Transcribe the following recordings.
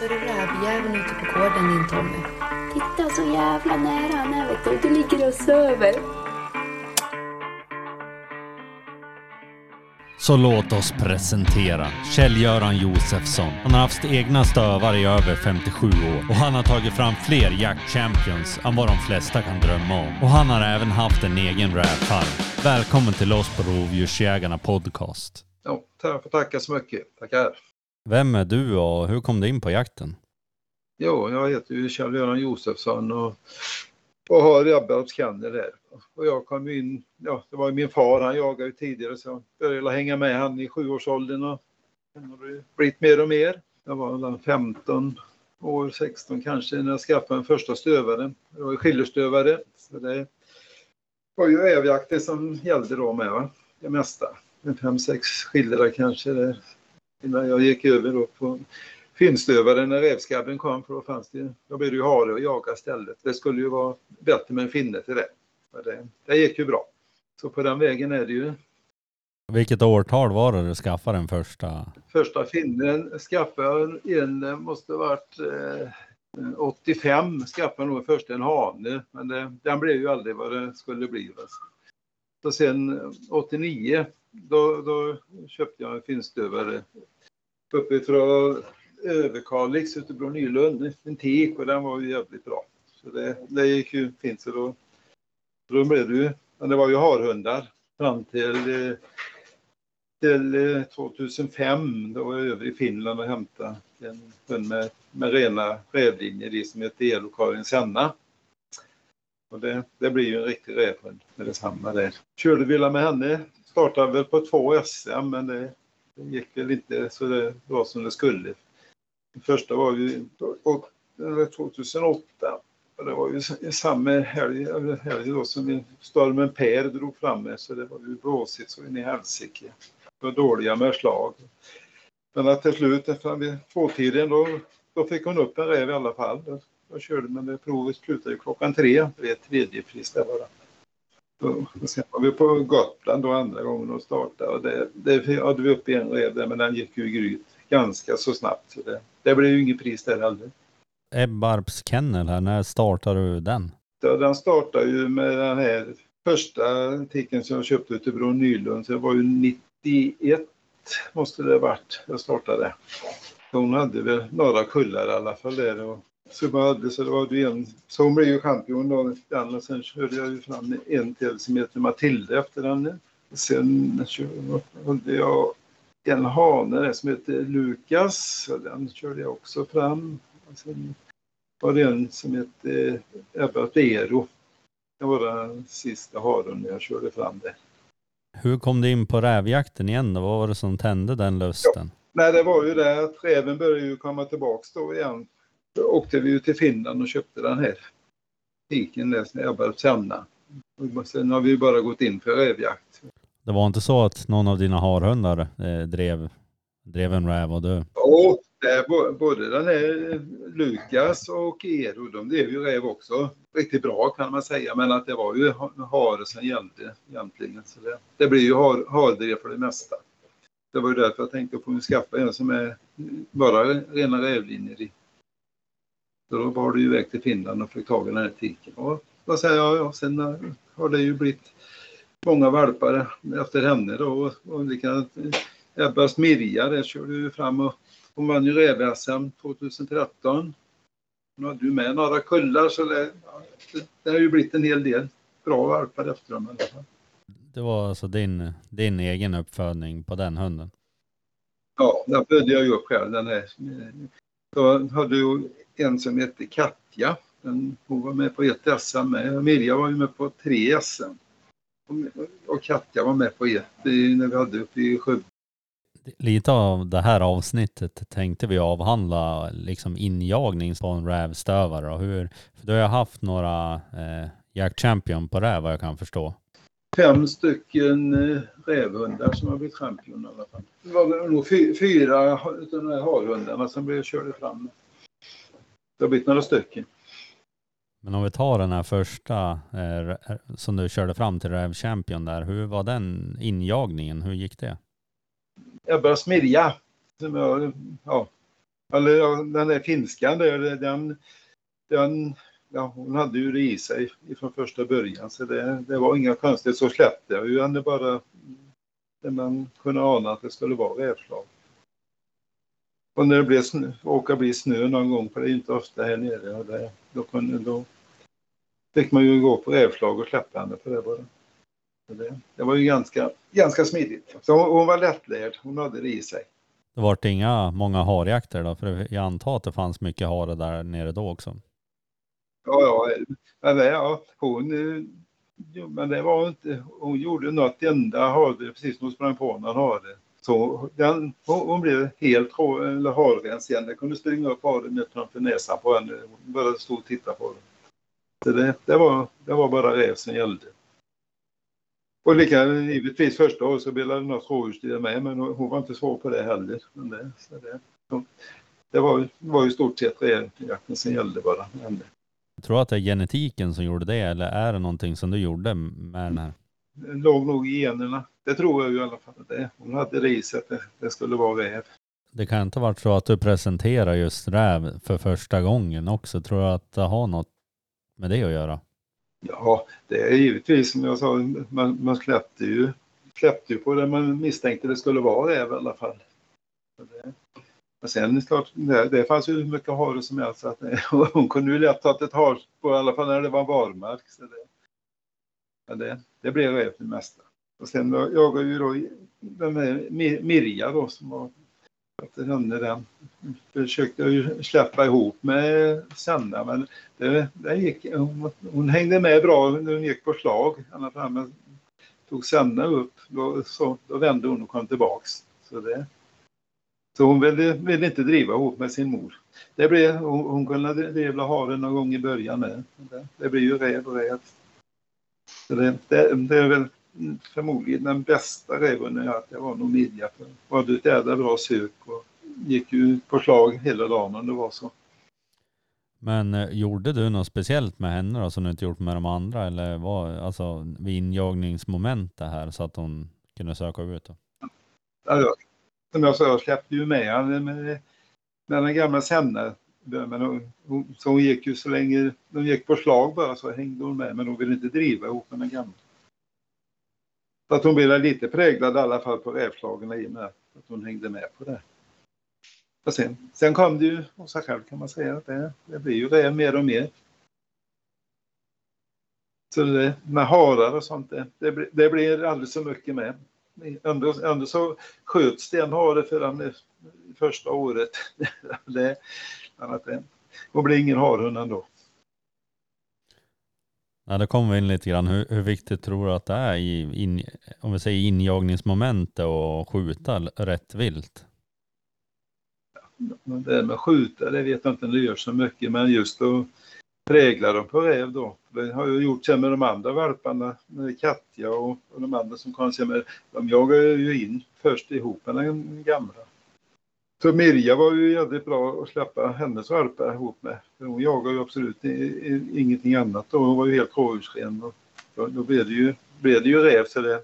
så är det rävjäveln ute på gården din Tommy. Titta så jävla nära han är vet du. Du ligger och söver. Så låt oss presentera Kjell-Göran Josefsson. Han har haft egna stövare i över 57 år och han har tagit fram fler Jack Champions än vad de flesta kan drömma om. Och han har även haft en egen rävfarm. Välkommen till oss på Rovdjursjägarna Podcast. Ja, jag får tacka så mycket. Tackar. Vem är du och hur kom du in på jakten? Ja, jag heter ju Kjell-Göran Josefsson och, och har Rebbe Kennel där. Och jag kom in, ja det var ju min far, han jagade ju tidigare så jag började hänga med han i sjuårsåldern och sen har det blivit mer och mer. Jag var väl 15 år, 16 kanske, när jag skaffade den första stövaren. Det var ju skillerstövare. Så det var ju rävjakten som gällde då med, va? det mesta. En fem, sex skillrar kanske där. Innan jag gick över då på finstövare när rävskabben kom för då fanns det, då blev det ju hare och jaga istället. Det skulle ju vara bättre med en finne till det. Det, det gick ju bra. Så på den vägen är det ju. Vilket årtal var det du skaffade den första? Första finnen skaffade jag en, måste varit eh, 85 skaffade nog först en hane, men det, den blev ju aldrig vad det skulle bli. Och sen eh, 89, då, då köpte jag en finstövare uppifrån eh, Överkalix ute på Nylund, en tik och den var ju jävligt bra. Så det, det gick ju fint så då, då blev det ju, men det var ju harhundar fram till, eh, till 2005. Då var jag över i Finland och hämtade en hund med, med rena rävlinjer i som heter Elokarin Senna. Och det, det blir ju en riktig rävhund med detsamma där. Körde villa med henne, startade väl på två SM men det, det gick väl inte så det var som det skulle. Den första var ju 2008. Och det var ju samma helg, helg då som stormen Per drog fram med så det var ju blåsigt så in i helsike. Det var dåliga med slag. Men att till slut, efter tvåtiden, då, då fick hon upp en räv i alla fall. Jag körde men det provet slutade klockan tre. Det är tredje bara. Då, sen var vi på Gotland då andra gången och startade och det, det hade vi upp i en räv där men den gick ju i gryt ganska så snabbt. Så det, det blev ju inget pris där heller. Ebbarps kennel här, när startade du den? Ja, den startade ju med den här första artikeln som jag köpte ute Bro Nylund. Så det var ju 91 måste det ha varit jag startade. Hon hade väl några kullar i alla fall där. Och så, hade, så det var ju en, så hon blev ju champion då, den och sen körde jag ju fram en till som heter Matilda efter henne. Sen hade jag en hane som heter Lukas, och den körde jag också fram. Och sen var det en som hette Ebba Bero. Det var den sista haren jag körde fram det. Hur kom du in på rävjakten igen då? Vad var det som tände den lusten? Ja. Nej, det var ju det att räven började ju komma tillbaks då igen. Åkte vi ju till Finland och köpte den här tiken där som Ebba Senna. Sen har vi bara gått in för rävjakt. Det var inte så att någon av dina harhundar eh, drev, drev en räv och du? Jo, både den här Lukas och Ero, de drev ju räv också. Riktigt bra kan man säga, men att det var ju hare som gällde egentligen. Så det, det blir ju har, hardrev för det mesta. Det var ju därför jag tänkte på att skaffa en som är bara rena rävlinjer i. Så då var det ju iväg till Finland och fick tag i den här tiken. Och vad säger jag, ja, sen har det ju blivit många valpar efter henne då. Och, och likadant Ebbas Mirja, där körde vi fram och hon vann ju räv-SM 2013. Hon hade ju med några kullar så det, det, det har ju blivit en hel del bra valpar efter dem i alla fall. Det var alltså din, din egen uppfödning på den hunden? Ja, den födde jag ju upp själv. Den här. Så hade ju en som hette Katja. Den, hon var med på ett SM med. Mirja var ju med på tre SM. Och Katja var med på ett när vi hade uppe i Skövde. Lite av det här avsnittet tänkte vi avhandla liksom injagning på en rävstövare och hur, för du har haft några eh, Jack Champion på räv vad jag kan förstå. Fem stycken eh, rävhundar som har blivit champion i alla fall. Det var nog fyra av de här harhundarna som blev körda fram. Det har blivit några stycken. Men om vi tar den här första eh, som du körde fram till Räv Champion där, hur var den injagningen? Hur gick det? Jag började jag, ja, Eller ja, den där finskan där, den, den ja, hon hade ju det i sig från första början så det, det var inga konstigheter. Så släppte jag ju henne bara när man kunde ana att det skulle vara rävslag. Och när det blev snö, åka bli snö någon gång, för det är inte ofta här nere, och det, då, kunde, då fick man ju gå på rävslag och släppa henne för det bara. Det, det, var ju ganska, ganska smidigt. Så hon, hon var lättlärd, hon hade det i sig. Det vart inga många harjakter då? För jag antar att det fanns mycket hare där nere då också. Ja, ja, ja hon, men det var inte, hon gjorde något enda hare precis som hon sprang på någon hare. Så den, hon blev helt eller harrens igen. Det kunde springa upp haren framför näsan på henne. Hon bara stod och tittade på den. Så det, det, var, det var bara räv som gällde. Och lika givetvis första året så bildade något rådjursdjur med, men hon var inte svår på det heller. Men det, så det, det var, var ju stort sett rävjakten som gällde bara. Jag tror att det är genetiken som gjorde det, eller är det någonting som du gjorde med den här? Låg nog i generna. Det tror jag ju i alla fall. Det. Hon hade det i sig att det, det skulle vara räv. Det kan inte varit så att du presenterar just räv för första gången också. Tror du att det har något med det att göra? Ja, det är givetvis som jag sa, man, man släppte, ju, släppte ju på det man misstänkte det skulle vara räv i alla fall. Men sen klart, det, det fanns ju hur mycket hare som helst. Att, hon kunde ju lätt ta ett harspår, i alla fall när det var barmark. Så det, men det, det blev räv det mesta. Och sen jagade ju då den där Mirja då som var efter henne den försökte jag ju släppa ihop med Sanna men det, det gick, hon, hon, hängde med bra när hon gick på slag. Ända framme tog Sanna upp, då, så, då vände hon och kom tillbaks. Så, det, så hon ville, ville inte driva ihop med sin mor. Det blev, hon, hon kunde driva haren någon gång i början med. Det, det blir ju räv och räv. Det, det, det är väl förmodligen den bästa räven jag haft, det var nog midja. För hade ett jävla bra sök och gick ju på slag hela dagen om det var så. Men eh, gjorde du något speciellt med henne då som du inte gjort med de andra eller var alltså vid injagningsmomentet här så att hon kunde söka ut? Då? Ja, som jag sa, jag släppte ju med henne med, med den gamla men hon, så hon gick ju så länge de gick på slag bara så hängde hon med men hon ville inte driva ihop med den gamla. Så att hon blev lite präglad i alla fall på rävslagen i och med att hon hängde med på det. Och sen, sen kom det ju av sig själv kan man säga att det, det blir ju räv mer och mer. Så det, med harar och sånt, det, det, det blir aldrig så mycket med. Ändå, ändå så sköts det en hare för den första året. det, annat det, det blir ingen harhund ändå. Ja, det kommer vi in lite grann. Hur, hur, viktigt tror du att det är i in, om vi säger injagningsmomentet och skjuta rätt vilt? Det med skjuta, det vet jag inte om det gör så mycket, men just att prägla dem på räv då. Det har jag gjort sen med de andra valparna, med Katja och, och de andra som kom sen med. De jagar ju in först ihop med den gamla. Så Mirja var ju jävligt bra att släppa hennes valpar ihop med. För hon jagar ju absolut ingenting annat då. Hon var ju helt rådjursren. Då, då blev det ju, blev det ju räv. Så det,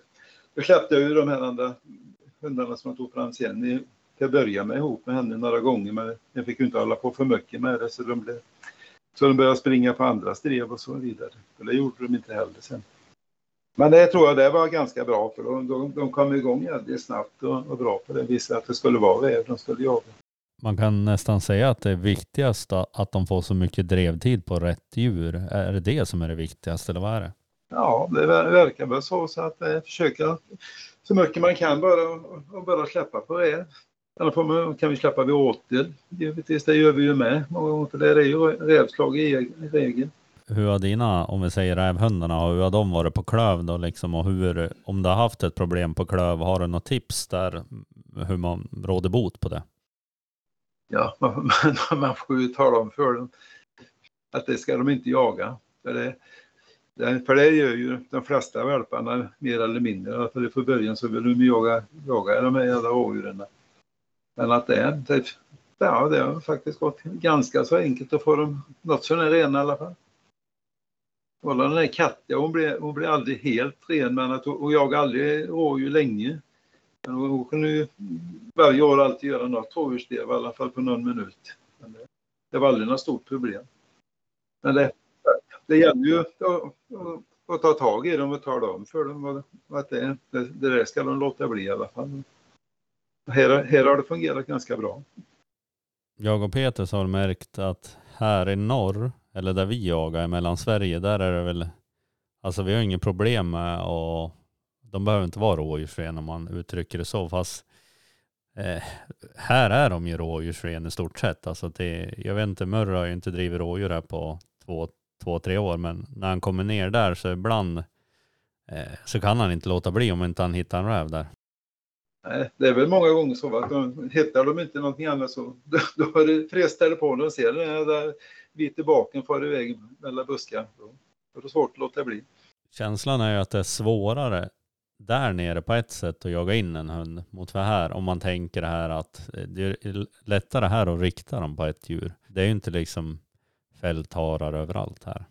då släppte jag ju de här andra hundarna som jag tog fram sen till att börja med ihop med henne några gånger. Men jag fick ju inte hålla på för mycket med det. Så de, blev, så de började springa på andra drev och så vidare. Och det gjorde de inte heller sen. Men det tror jag det var ganska bra för de, de, de kom igång väldigt snabbt och, och bra på det viset att det skulle vara räv de skulle jaga. Man kan nästan säga att det är viktigast att de får så mycket drevtid på rätt djur. Är det det som är det viktigaste eller vad är det? Ja, det verkar väl så, så att eh, försöka så mycket man kan bara och bara släppa på räv. Annars kan vi släppa vid åtel. Givetvis, det gör vi ju med många gånger, för det är ju rävslag i regel hur har dina, om vi säger rävhundarna, hur har de varit på klöv då liksom? Och hur, om du har haft ett problem på klöv, har du något tips där hur man råder bot på det? Ja, man, man får ju tala om för dem att det ska de inte jaga. För det, för det gör ju de flesta valparna mer eller mindre. För för början så vill de jaga, jaga de här jävla rådjuren. Men att det är, det, ja, det har faktiskt gått ganska så enkelt att få dem något sånär rena i alla fall. Kolla den där Katja, hon blir hon blir aldrig helt ren men att hon, hon aldrig rådjur länge. Men hon kunde ju varje år alltid göra något rådjursdrev, i alla fall på någon minut. Men det, det var aldrig något stort problem. Men det, det gäller ju att, att, att ta tag i dem och tala om för dem att det, det, det där ska de låta bli i alla fall. Här, här har det fungerat ganska bra. Jag och Peter har märkt att här i norr, eller där vi jagar i Mellansverige, där är det väl, alltså vi har inget problem med och de behöver inte vara rådjursren om man uttrycker det så, fast eh, här är de ju rådjursren i stort sett. Alltså det, jag vet inte, Murra har ju inte drivit rådjur här på två, två, tre år, men när han kommer ner där så ibland eh, så kan han inte låta bli om inte han hittar en räv där. Nej, det är väl många gånger så att de, hittar de inte någonting annat så då, då är det frestar på när och ser den där vita baken far iväg mellan buskar. Då, är det svårt att låta bli. Känslan är ju att det är svårare där nere på ett sätt att jaga in en hund mot vad här om man tänker det här att det är lättare här att rikta dem på ett djur. Det är ju inte liksom fältharar överallt här.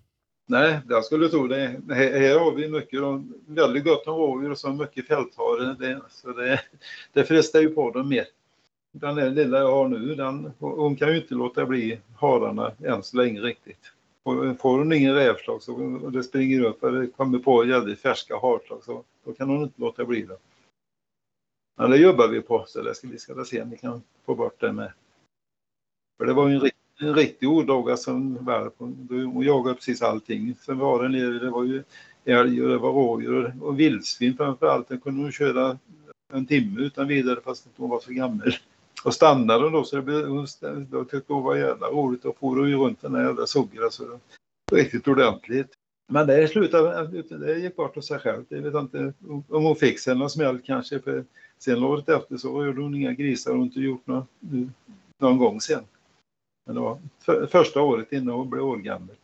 Nej, jag skulle tro det. Här har vi mycket, väldigt gott om rådjur och så mycket fälthare. Det, så det, det frestar ju på dem mer. Den där lilla jag har nu, den, hon kan ju inte låta bli hararna än så länge riktigt. Får hon ingen rävslag så, och det springer upp eller kommer på jävligt färska harslag så då kan hon inte låta bli det. Men det jobbar vi på så det ska, vi ska se om vi kan få bort det med. För det var ju en, en riktig odåga som valp. Hon jagade precis allting. som var där nere, det var ju älg och det var rådjur och vildsvin framför allt. Den kunde hon köra en timme utan vidare fast hon var så gammal. Och stannade hon då så det blev, då tyckte hon var jävla roligt och for ju runt den där jävla suggen. Alltså, riktigt ordentligt. Men det slutade, det gick bort av sig självt. Jag vet inte om hon fick sig någon smäll kanske. För sen året efter så gjorde hon inga grisar och inte gjort någon, någon gång sen. Men det var för, första året innan hon blev årgammal.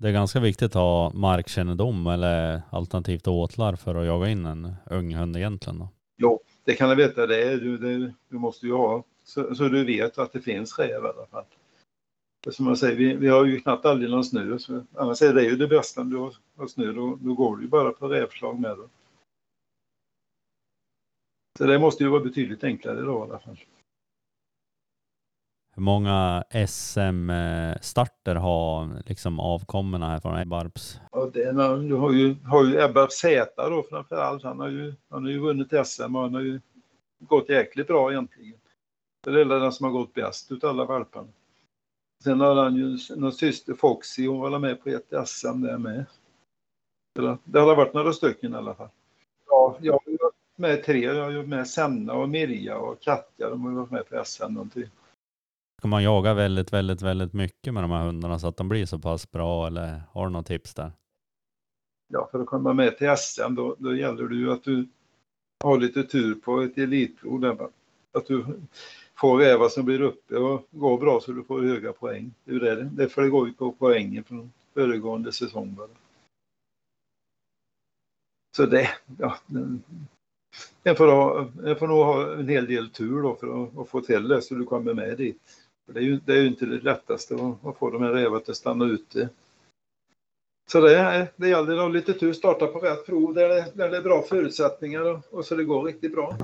Det är ganska viktigt att ha markkännedom eller alternativt åtlar för att jaga in en ung hund egentligen. Då. Jo, det kan jag veta. Det, är, du, det, du måste ju ha så, så, du vet att det finns räv i alla fall. Som jag säger, vi, vi har ju knappt aldrig någon snö. Så, annars är det ju det bästa om du har, har snö. Då, då går du ju bara på rävslag med det. Så det måste ju vara betydligt enklare då i alla fall. Hur många SM-starter har liksom avkommorna här från Ebbarps? Ja, det är, du har ju, har ju Ebbarps Z då framför allt. Han har ju, han har ju vunnit SM och han har ju gått jäkligt bra egentligen. Det är den som har gått bäst utav alla valparna. Sen har han ju någon syster Foxy, hon var med på ett SM där med. Det har varit några stycken i alla fall. Ja, jag har varit med tre. Jag har ju med Senna och Mirja och Katja. De har varit med på SM tre. Ska man jaga väldigt, väldigt, väldigt mycket med de här hundarna så att de blir så pass bra eller har du några tips där? Ja, för att komma med till SM då, då gäller det ju att du har lite tur på ett elitprov. Att du får rävar som blir uppe och går bra så du får höga poäng. Det är det. Därför det går ju på poängen från föregående säsong. Bara. Så det, ja. En får, ha, jag får nog ha en hel del tur då för att, att få till det så du kommer med dit. För det, är ju, det är ju inte det lättaste att, att få de här rävarna att stanna ute. Så det, det gäller att ha lite tur, starta på rätt prov där det, där det är bra förutsättningar och, och så det går riktigt bra.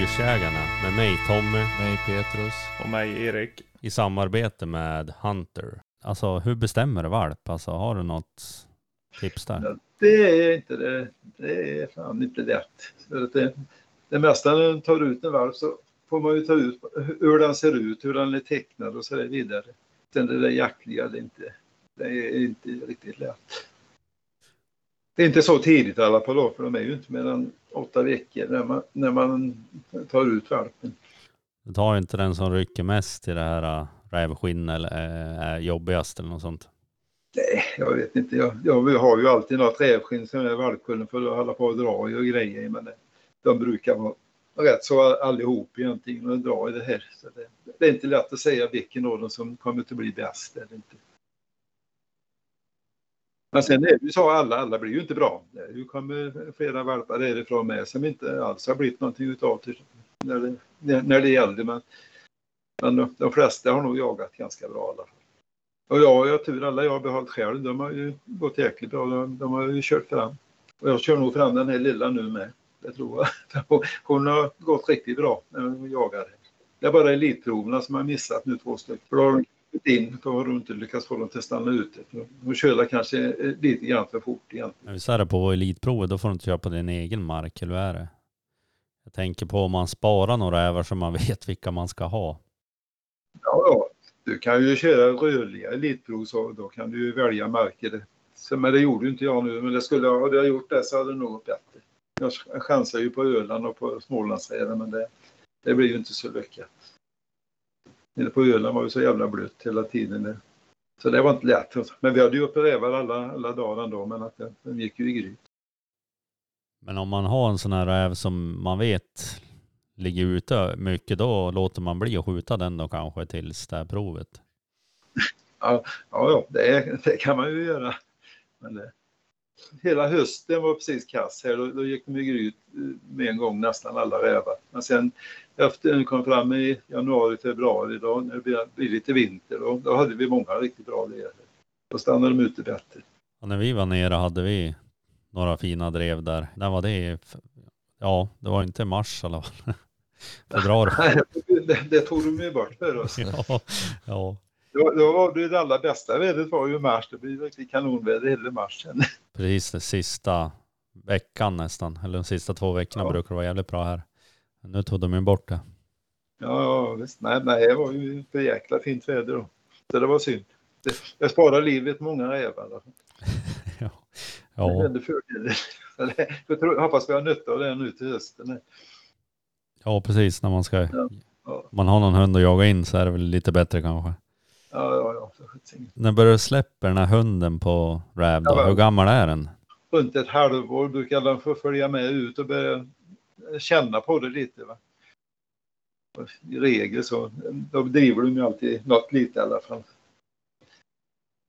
Rovdjursjägarna med mig Tommy Mig Petrus. Och mig Erik. i samarbete med Hunter. Alltså hur bestämmer du valp? Alltså har du något tips där? Det är inte det. Det är fan inte lätt. För att det, det mesta när man tar ut en valp så får man ju ta ut hur den ser ut, hur den är tecknad och så vidare. Sen det där jaktliga, det är inte, det är inte riktigt lätt. Det är inte så tidigt i alla fall då, för de är ju inte mer än åtta veckor när man, när man tar ut valpen. Du tar inte den som rycker mest i det här äh, rävskinn eller äh, är jobbigast eller något sånt? Nej, jag vet inte. Jag, jag har ju alltid något rävskinn som är valpkullen för att hålla på och dra i och grejer men de brukar vara rätt så allihop egentligen och dra i det här. Så det, det är inte lätt att säga vilken av dem som kommer att bli bäst eller inte. Men sen är det ju så, alla, alla blir ju inte bra. Det kommer flera valpar därifrån med som inte alls har blivit någonting utav när det, när det gällde. Men Men de, de flesta har nog jagat ganska bra i alla fall. Och jag, har tur, alla jag har behållit själv, de har ju gått jäkligt bra. De, de har ju kört fram. Och jag kör nog fram den här lilla nu med. Det tror jag. Hon har gått riktigt bra när hon jagar. Det är bara elitproverna som har missat nu två stycken. In, har de inte lyckats få dem till att stanna ute. De kör kanske lite grann för fort igen. Men är det på elitprovet, då får du inte köra på din egen mark, eller är det? Jag tänker på om man sparar några rävar så man vet vilka man ska ha. Ja, ja. Du kan ju köra rörliga elitprov så då kan du ju välja marker. Men det gjorde inte jag nu, men det skulle jag, hade jag gjort det så hade det nog gått bättre. Jag chansar ju på Öland och på Smålandsräven men det, det blir ju inte så lyckat. På Öland var det så jävla blött hela tiden. Så det var inte lätt. Men vi hade ju uppe rävar alla, alla dagar ändå, men att det, de gick ju i gryt. Men om man har en sån här räv som man vet ligger ute mycket, då låter man bli att skjuta den då kanske tills det här provet? Ja, ja det, det kan man ju göra. Men det, hela hösten var precis kass här. Då, då gick de i gryt med en gång nästan alla rävar. Men sen efter den kom fram i januari, februari, då, när det blev lite vinter, då, då hade vi många riktigt bra leder. Då stannade de ute bättre. Och när vi var nere hade vi några fina drev där. När var det? Ja, det var inte mars i alla fall. Februari. det, det tog de ju bort för oss. ja, ja. Då, då var det, det allra bästa vädret var ju mars. Det blir riktigt kanonväder hela marsen. Precis, den sista veckan nästan. Eller de sista två veckorna ja. brukar det vara jävligt bra här. Nu tog de ju bort det. Ja, ja visst. Nej, nej, det var ju för jäkla fint väder då. Så det var synd. Det, jag sparar livet många rävar. ja. ja. Det fördelar. Jag hoppas vi har nytta av det nu till hösten. Ja, precis. När man ska... Ja. Ja. man har någon hund att jaga in så är det väl lite bättre kanske. Ja, ja, ja. När börjar du släppa den här hunden på Rab då? Ja, Hur gammal är den? Runt ett halvår brukar den få följa med ut och börja känna på det lite. Va? I regel så, då driver de ju alltid något lite i alla fall.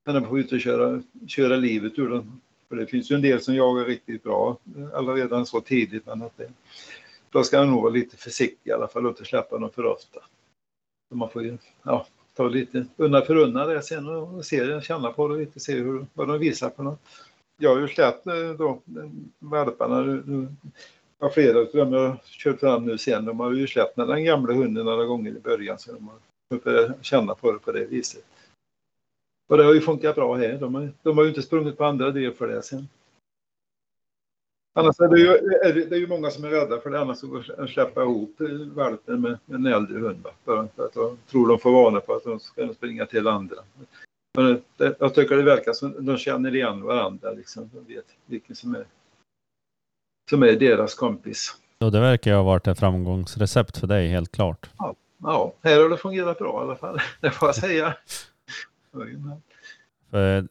Men de får ju inte köra, köra livet ur dem. För det finns ju en del som jagar riktigt bra alla redan så tidigt. Men att det, då ska man nog vara lite försiktig i alla fall och inte släppa dem för ofta. Så man får ju ja, ta lite undan för undan det sen och se, känna på det lite, se hur, vad de visar på något. Jag har ju släppt eh, då eh, valparna. Nu, ja, flera av dem jag har kört fram nu sen, de har ju släppt den gamla hunden några gånger i början så de har börjat känna på det på det viset. Och det har ju funkat bra här. De har, de har ju inte sprungit på andra del för det sen. Annars är det, ju, är det, det är ju många som är rädda för det, annars att släppa ihop valpen med, med en äldre hund. Bara för att de tror de får vana på att de ska springa till andra. Men det, jag tycker det verkar som de känner igen varandra. Liksom. De vet vilken som är, som är deras kompis. Så det verkar ju ha varit ett framgångsrecept för dig, helt klart. Ja, ja här har det fungerat bra i alla fall. Det får jag säga. För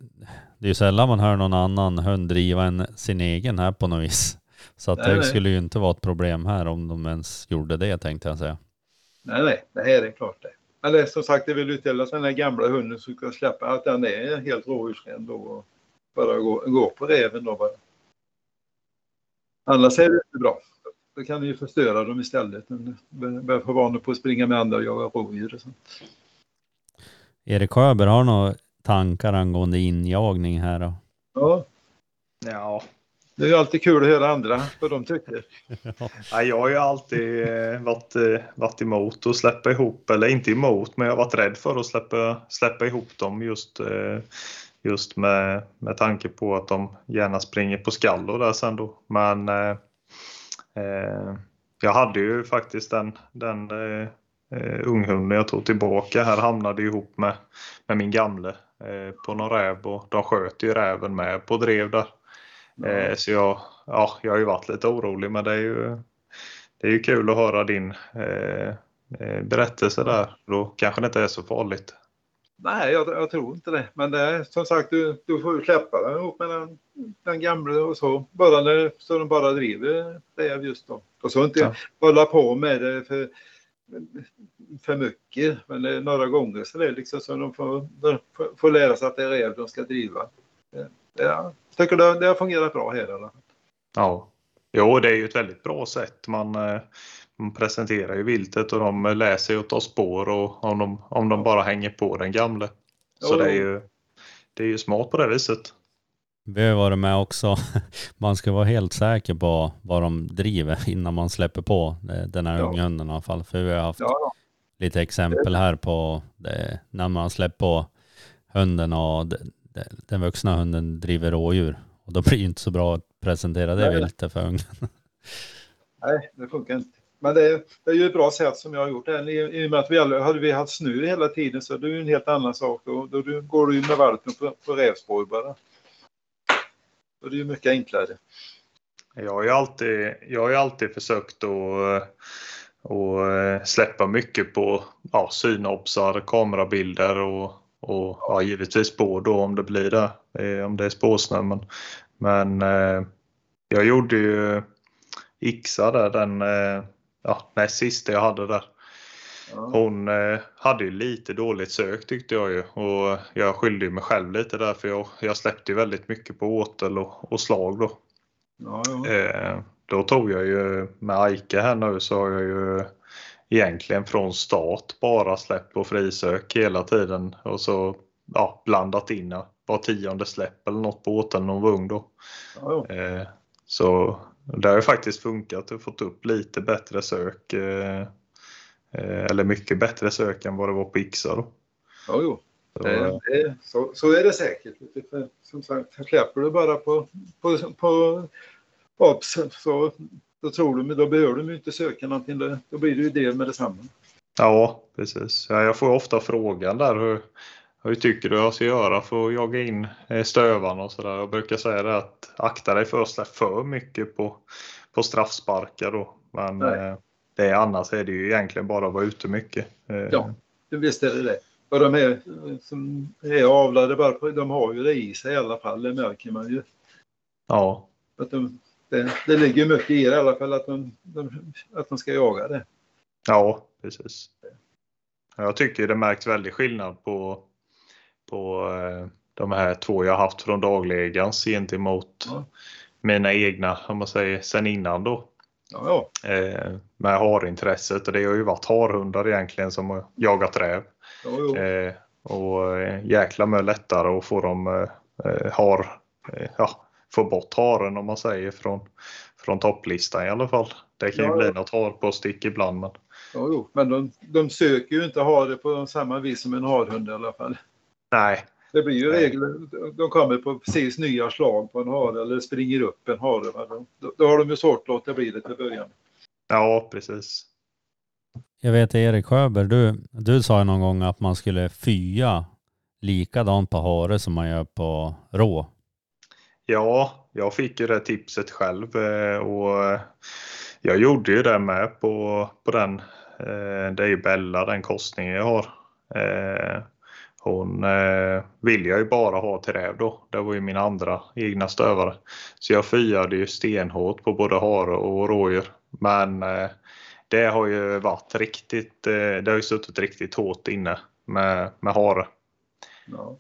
det är ju sällan man hör någon annan hund driva än sin egen här på något vis. Så att nej, det nej. skulle ju inte vara ett problem här om de ens gjorde det tänkte jag säga. Nej, nej, det här är klart det. Men det, som sagt, det vill utdelas den här gamla hunden som ska släppa att den är helt rådjursren då och bara gå, gå på reven då bara. Annars är det inte bra. Då kan ni ju förstöra dem istället. Börja få vana på att springa med andra och jaga rådjur och sånt. Erik Sjöberg har något tankar angående injagning här då? Ja. Ja. Det är ju alltid kul att höra andra vad de tycker. ja, jag har ju alltid eh, varit, eh, varit emot att släppa ihop, eller inte emot, men jag har varit rädd för att släppa, släppa ihop dem just, eh, just med, med tanke på att de gärna springer på skallor där sen då. Men eh, jag hade ju faktiskt den, den eh, unghunden jag tog tillbaka här hamnade ihop med, med min gamle Eh, på någon räv och de sköt ju räven med på drev där. Mm. Så jag, ja, jag har ju varit lite orolig men det är ju, det är ju kul att höra din eh, eh, berättelse där. Då kanske det inte är så farligt. Nej, jag, jag, tror inte det. Men det är som sagt, du, du får ju släppa den ihop med den, den gamla och så. Bara när, så de bara driver räv just då. Och så inte ja. hålla på med det för för mycket. Men det är några gånger så det liksom så de får, de får lära sig att det är räv de ska driva. Det, jag tycker det, det har fungerat bra här i alla fall. Ja. Jo, det är ju ett väldigt bra sätt. Man, man presenterar ju viltet och de lär sig att ta spår och om de, om de bara hänger på den gamle. Så det är, ju, det är ju smart på det viset. Vi har varit med också. Man ska vara helt säker på vad de driver innan man släpper på eh, den här Ja. unghunden i alla fall. För vi har haft Ja, lite exempel här på det, när man släpper på hunden och de, de, den vuxna hunden driver rådjur. Och då blir det inte så bra att presentera det viltet för ungen. nej, det funkar inte. Men det är, det är ju ett bra sätt som jag har gjort det. I, I och med att vi aldrig, hade vi haft snö hela tiden så det är ju en helt annan sak. Då, då då går du ju med valpen på, på rävspår bara. Då är det ju mycket enklare. Jag har ju alltid, jag har ju alltid försökt att, och eh, släppa mycket på ja, synopsar, kamerabilder och, och ja, givetvis spår då om det blir det, eh, om det är spårsnö. Men, men eh, jag gjorde ju Ixa där, den eh, ja, näst sista jag hade där. Hon eh, hade ju lite dåligt sök tyckte jag ju och jag skyllde mig själv lite där för jag, jag släppte väldigt mycket på åtel och, och slag då. Ja, ja. Eh, då tog jag ju med Aike här nu så har jag ju egentligen från start bara släppt på frisök hela tiden och så ja, blandat in var tionde släpp eller något på åteln någon var ung då. ja. Eh, så det har ju faktiskt funkat. Har fått upp lite bättre sök. Eh, eh, eller mycket bättre sök än vad det var på Ixa då. ja jo. Så, så, så är det säkert. Som sagt, släpper du bara på, på, på så då tror du, då behöver du inte söka någonting. Då, då blir det ju det med detsamma. Ja, precis. Ja, jag får ofta frågan där hur, hur tycker du jag ska göra för att jaga in eh, stövarna och sådär. Jag brukar säga det att akta dig för att släppa för mycket på, på straffsparkar då. Men eh, det är, annars är det ju egentligen bara att vara ute mycket. Eh, Ja. Visst är det det. Och de här som är avlade bara de har ju det i sig i alla fall, det märker man ju. ja, Att de, det, det ligger mycket i det i alla fall att de, de, att de ska jaga det. Ja, precis. Jag tycker det märks väldigt skillnad på, på eh, de här två jag haft från dagligans gentemot Ja. mina egna, om man säger, sen innan då. Ja, ja. Eh, med harintresset och det har ju varit harhundar egentligen som har jagat räv. ja. Eh, och eh, jäkla med lättare att få dem eh, eh, har, ja, få bort haren om man säger från, från topplistan i alla fall. Det kan ju bli något harpåstick ibland men ja jo. Men de, de söker ju inte ha det på samma vis som en harhund i alla fall. Nej, Det blir ju regler. De kommer på precis nya slag på en hare eller springer upp en hare. Då, då har de ju svårt att låta bli det till början. ja precis. Jag vet Erik Sjöberg, du, du sa ju någon gång att man skulle fya likadant på hare som man gör på rå. Ja, jag fick ju det tipset själv eh, och eh, jag gjorde ju det med på, på den. eh, Det är ju Bella, den korsningen jag har. Hon eh, vill jag ju bara ha till räv då. Det var ju min andra egna stövare. Så jag fyade ju stenhårt på både hare och rådjur. Men eh, det har ju varit riktigt, eh, det har ju suttit riktigt hårt inne med, med hare. Ja.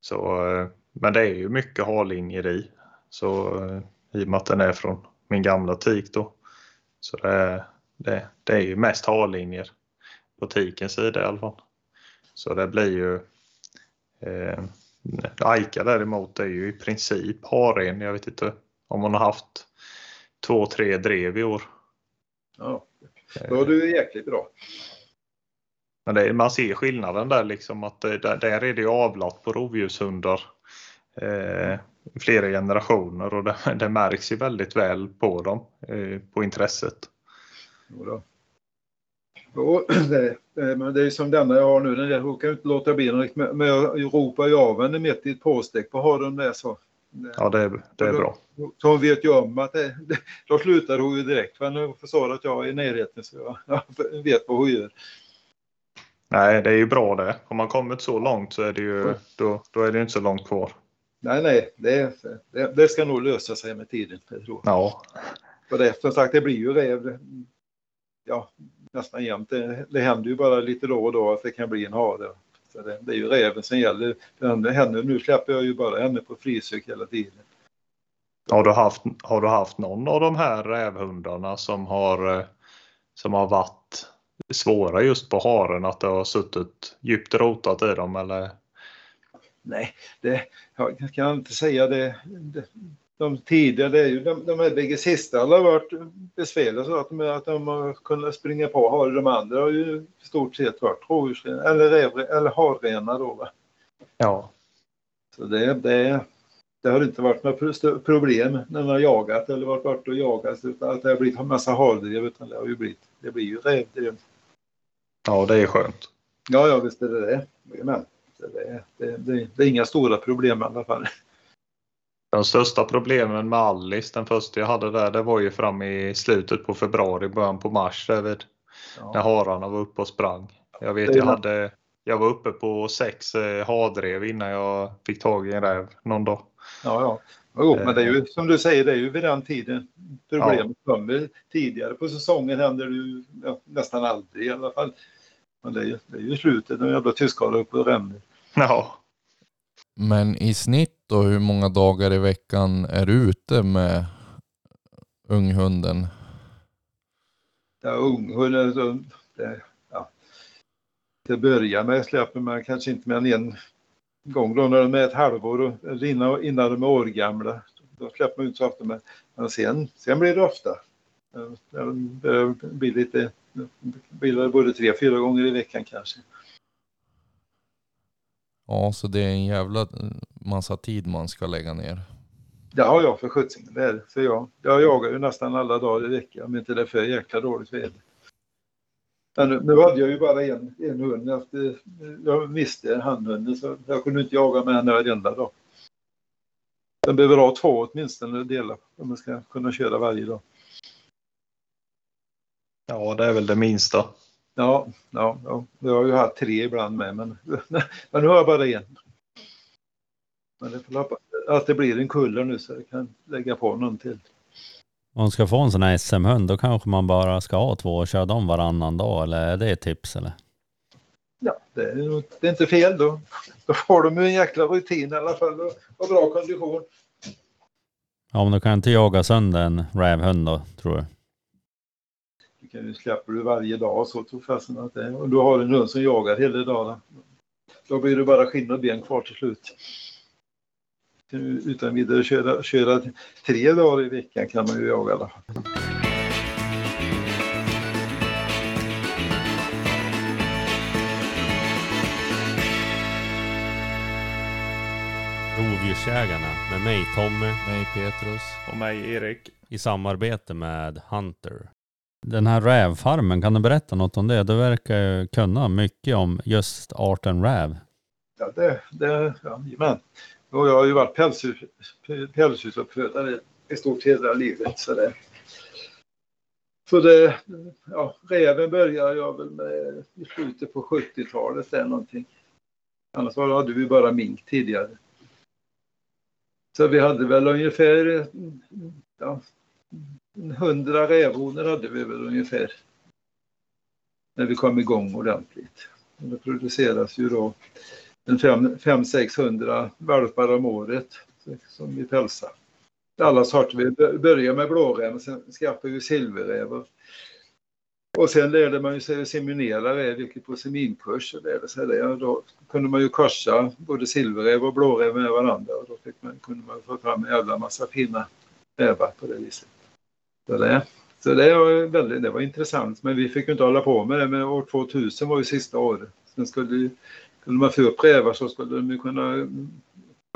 Så, eh, men det är ju mycket harlinjer i. Så, eh, I och med att den är från min gamla tik då. Så det, det, det är ju mest harlinjer på tikens sida i alla fall. Så det blir ju eh, Aika däremot är ju i princip haren. Jag vet inte om hon har haft två, tre drev i år. ja. Då är du jäkligt bra. Men det, man ser skillnaden där liksom att det, där, där är det avlat på rovdjurshundar. Eh, flera generationer och det, det märks ju väldigt väl på dem, eh, på intresset. Jodå. Jo, det, det, men det är som denna jag har nu. Den där, hon inte låta bli men jag ropar ju av henne mitt i ett påsteg på haren där så. Ja, det, är- det är bra. Så hon vet ju om att det, det, då slutar hon ju direkt för hon förstår att jag är i närheten så jag, jag vet vad hon gör. Nej, det är ju bra det. Har man kommit så långt så är det ju, då, då är det inte så långt kvar. Nej, nej, det, det, det ska nog lösa sig med tiden. Jag tror. Ja, För det, som sagt, det blir ju räv ja, nästan jämt. Det, det händer ju bara lite då och då att det kan bli en hare. Så det, det är ju räven som gäller. För henne, nu släpper jag ju bara henne på frisök hela tiden. Har du, haft, har du haft någon av de här rävhundarna som har, eh, som har varit svåra just på haren? Att det har suttit djupt rotat i dem eller? Nej, det jag kan jag inte säga. Det, det, de tidigare, det är ju de, de här bägge sista har varit besvärliga så att de, att de har kunnat springa på har De andra har ju i stort sett varit rådjursrenar eller, eller harrenar då. Va? Ja. Så det, det, det har inte varit några problem när man har jagat eller varit bort och jagat utan att det har blivit en massa hardrev utan det har ju blivit, det blir ju rävdrev. Ja, det är skönt. Ja, ja visst är det det. Men det, det, det, det är inga stora problem i alla fall. De största problemen med Alice, den första jag hade där, det var ju fram i slutet på februari, början på mars där vid, ja. när hararna var uppe och sprang. Jag vet, jag hade jag var uppe på sex eh, hardrev innan jag fick tag i en räv någon dag. Ja, ja. Jo, men det är ju eh. som du säger, det är ju vid den tiden problemet ja. kommer. Tidigare på säsongen händer det ju ja, nästan aldrig i alla fall. Men det är ju, det är ju slutet, de jävla tyskarna uppe och ränner. Ja. Men i snitt då, hur många dagar i veckan är du ute med unghunden? Ja, unghunden, så, det, ja. Till att börja med släpper man kanske inte mer än en gång då när de är ett halvår och innan, innan de är årgamla. Då släpper man inte så ofta. Men, men sen, sen blir det ofta. Det blir lite, blir både tre, fyra gånger i veckan kanske. Ja, så det är en jävla massa tid man ska lägga ner. Det har jag för sjuttsingen, det är det. För jag, jag jagar ju nästan alla dagar i veckan om inte det är för jäkla dåligt väder. Men nu, nu hade jag ju bara en, en hund. Efter, jag miste handhunden så jag kunde inte jaga med henne varenda dag. Den behöver ha två åtminstone delar om man ska kunna köra varje dag. Ja, det är väl det minsta. Ja, ja, ja. jag har ju haft tre ibland med men, men nu har jag bara en. Men det får hoppas att det blir en kuller nu så jag kan lägga på någon till. Om man ska få en sån här SM-hund då kanske man bara ska ha två och köra dem varannan dag eller är det ett tips eller? Ja, det är, det är inte fel då. Då får de ju en jäkla rutin i alla fall och, och bra kondition. Ja men då kan inte jaga sönder en rävhund då tror du? Kan ju släppa du varje dag så tror fasen att det är. Och du har en hund som jagar hela dagen. Då blir det bara skinn och ben kvar till slut utan vidare köra, köra tre dagar i veckan kan man ju jaga då. Rovdjursjägarna med mig Tommy, mig Petrus och mig Erik i samarbete med Hunter. Den här rävfarmen, kan du berätta något om det? Du verkar ju kunna mycket om just arten räv. Ja, det, det, jajamän. Och jag har ju varit pälshus, pälshusuppfödare i stort hela livet. Så det, så det, ja, räven började jag väl med i slutet på 70-talet där någonting. Annars hade vi bara mink tidigare. Så vi hade väl ungefär ja, 100 rävhonor hade vi väl ungefär. När vi kom igång ordentligt. det produceras ju då 500-600 valpar om året som vi pälsar. Alla sorter. Vi börjar med blåräv, sen skaffade vi silverräv. Och sen lärde man sig att seminera räv, vilket på seminkurs lärde sig det. Då kunde man ju korsa både silverräv och blåräv med varandra och då fick man, kunde man få fram en jävla massa fina rävar på det viset. Så det, så det var väldigt det var intressant, men vi fick ju inte hålla på med det. Men år 2000 var ju sista året. Sen skulle kunde man få upp rävar så skulle de kunna,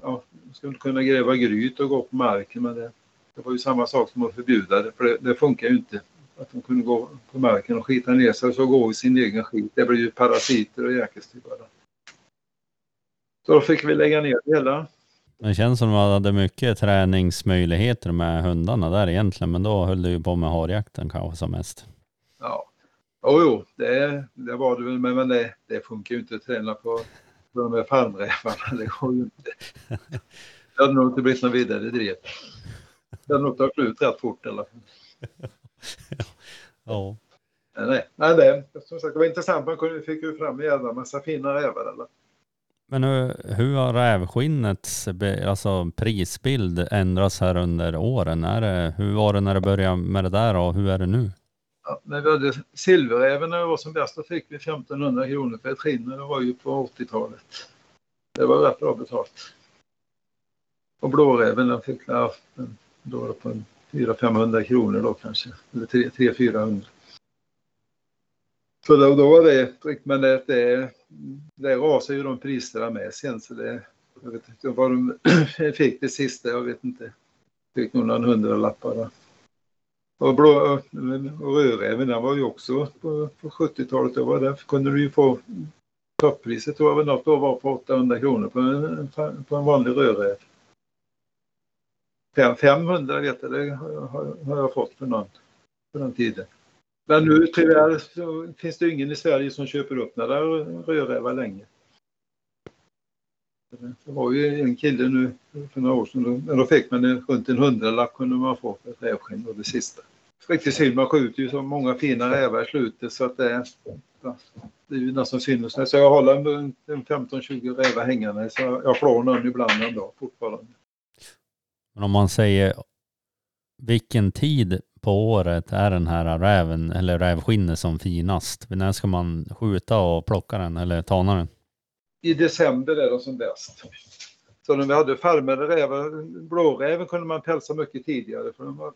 ja, skulle kunna gräva gryt och gå på marken. Men det, det var ju samma sak som att förbjuda det, för det, det funkar ju inte. Att de kunde gå på marken och skita ner sig och så gå i sin egen skit. Det blir ju parasiter och jäkelstyr bara. Så då fick vi lägga ner det hela. Det känns som att man hade mycket träningsmöjligheter med hundarna där egentligen, men då höll du ju på med harjakten kanske som mest. Ja, Jo, jo, det, det var det väl, men det, det funkar ju inte att träna på, på de här farmrävarna. Det går ju inte. Det hade nog inte blivit något vidare drev. Det hade nog tagit slut rätt fort i alla fall. Ja. Nej, nej, nej det, som sagt, det var intressant. Man fick ju fram en jävla massa fina rävar. Eller? Men hur, hur har rävskinnets alltså prisbild ändrats här under åren? Är det, hur var det när det började med det där och hur är det nu? Ja, när vi hade silverräven när det var som bäst, då fick vi 1500 kronor för ett skinn. Det var ju på 80-talet. Det var rätt bra betalt. Och blåräven den fick jag då var det på en 400-500 kronor då kanske. Eller 300-400. Så då, då var det, men det, det, det rasar ju de priserna med sen så det, jag vet inte vad de fick det sista, jag vet inte. Fick nog någon hundralapp bara. Och, blå, och rödräven den var ju också på, på 70-talet, då var det, kunde du ju få toppriset tror jag väl något år var på 800 kronor på en, på en vanlig rödräv. 500 vet jag, det har, har jag fått för någon på den tiden. Men nu tyvärr så finns det ingen i Sverige som köper upp några rödrävar längre. Det var ju en kille nu för några år sedan, men då fick man en, runt en hundralapp kunde man få för ett rävskinn och det sista. Riktigt synd, man skjuter ju så många fina rävar i slutet så att det är, det är ju nästan synd. Så jag håller en, en 15-20 rävar hängande så jag flår någon ibland en dag fortfarande. Men om man säger vilken tid på året är den här räven eller rävskinnet som finast? När ska man skjuta och plocka den eller tana den? I december är de som bäst. Så när vi hade farmade rävar, blåräven kunde man pälsa mycket tidigare för de var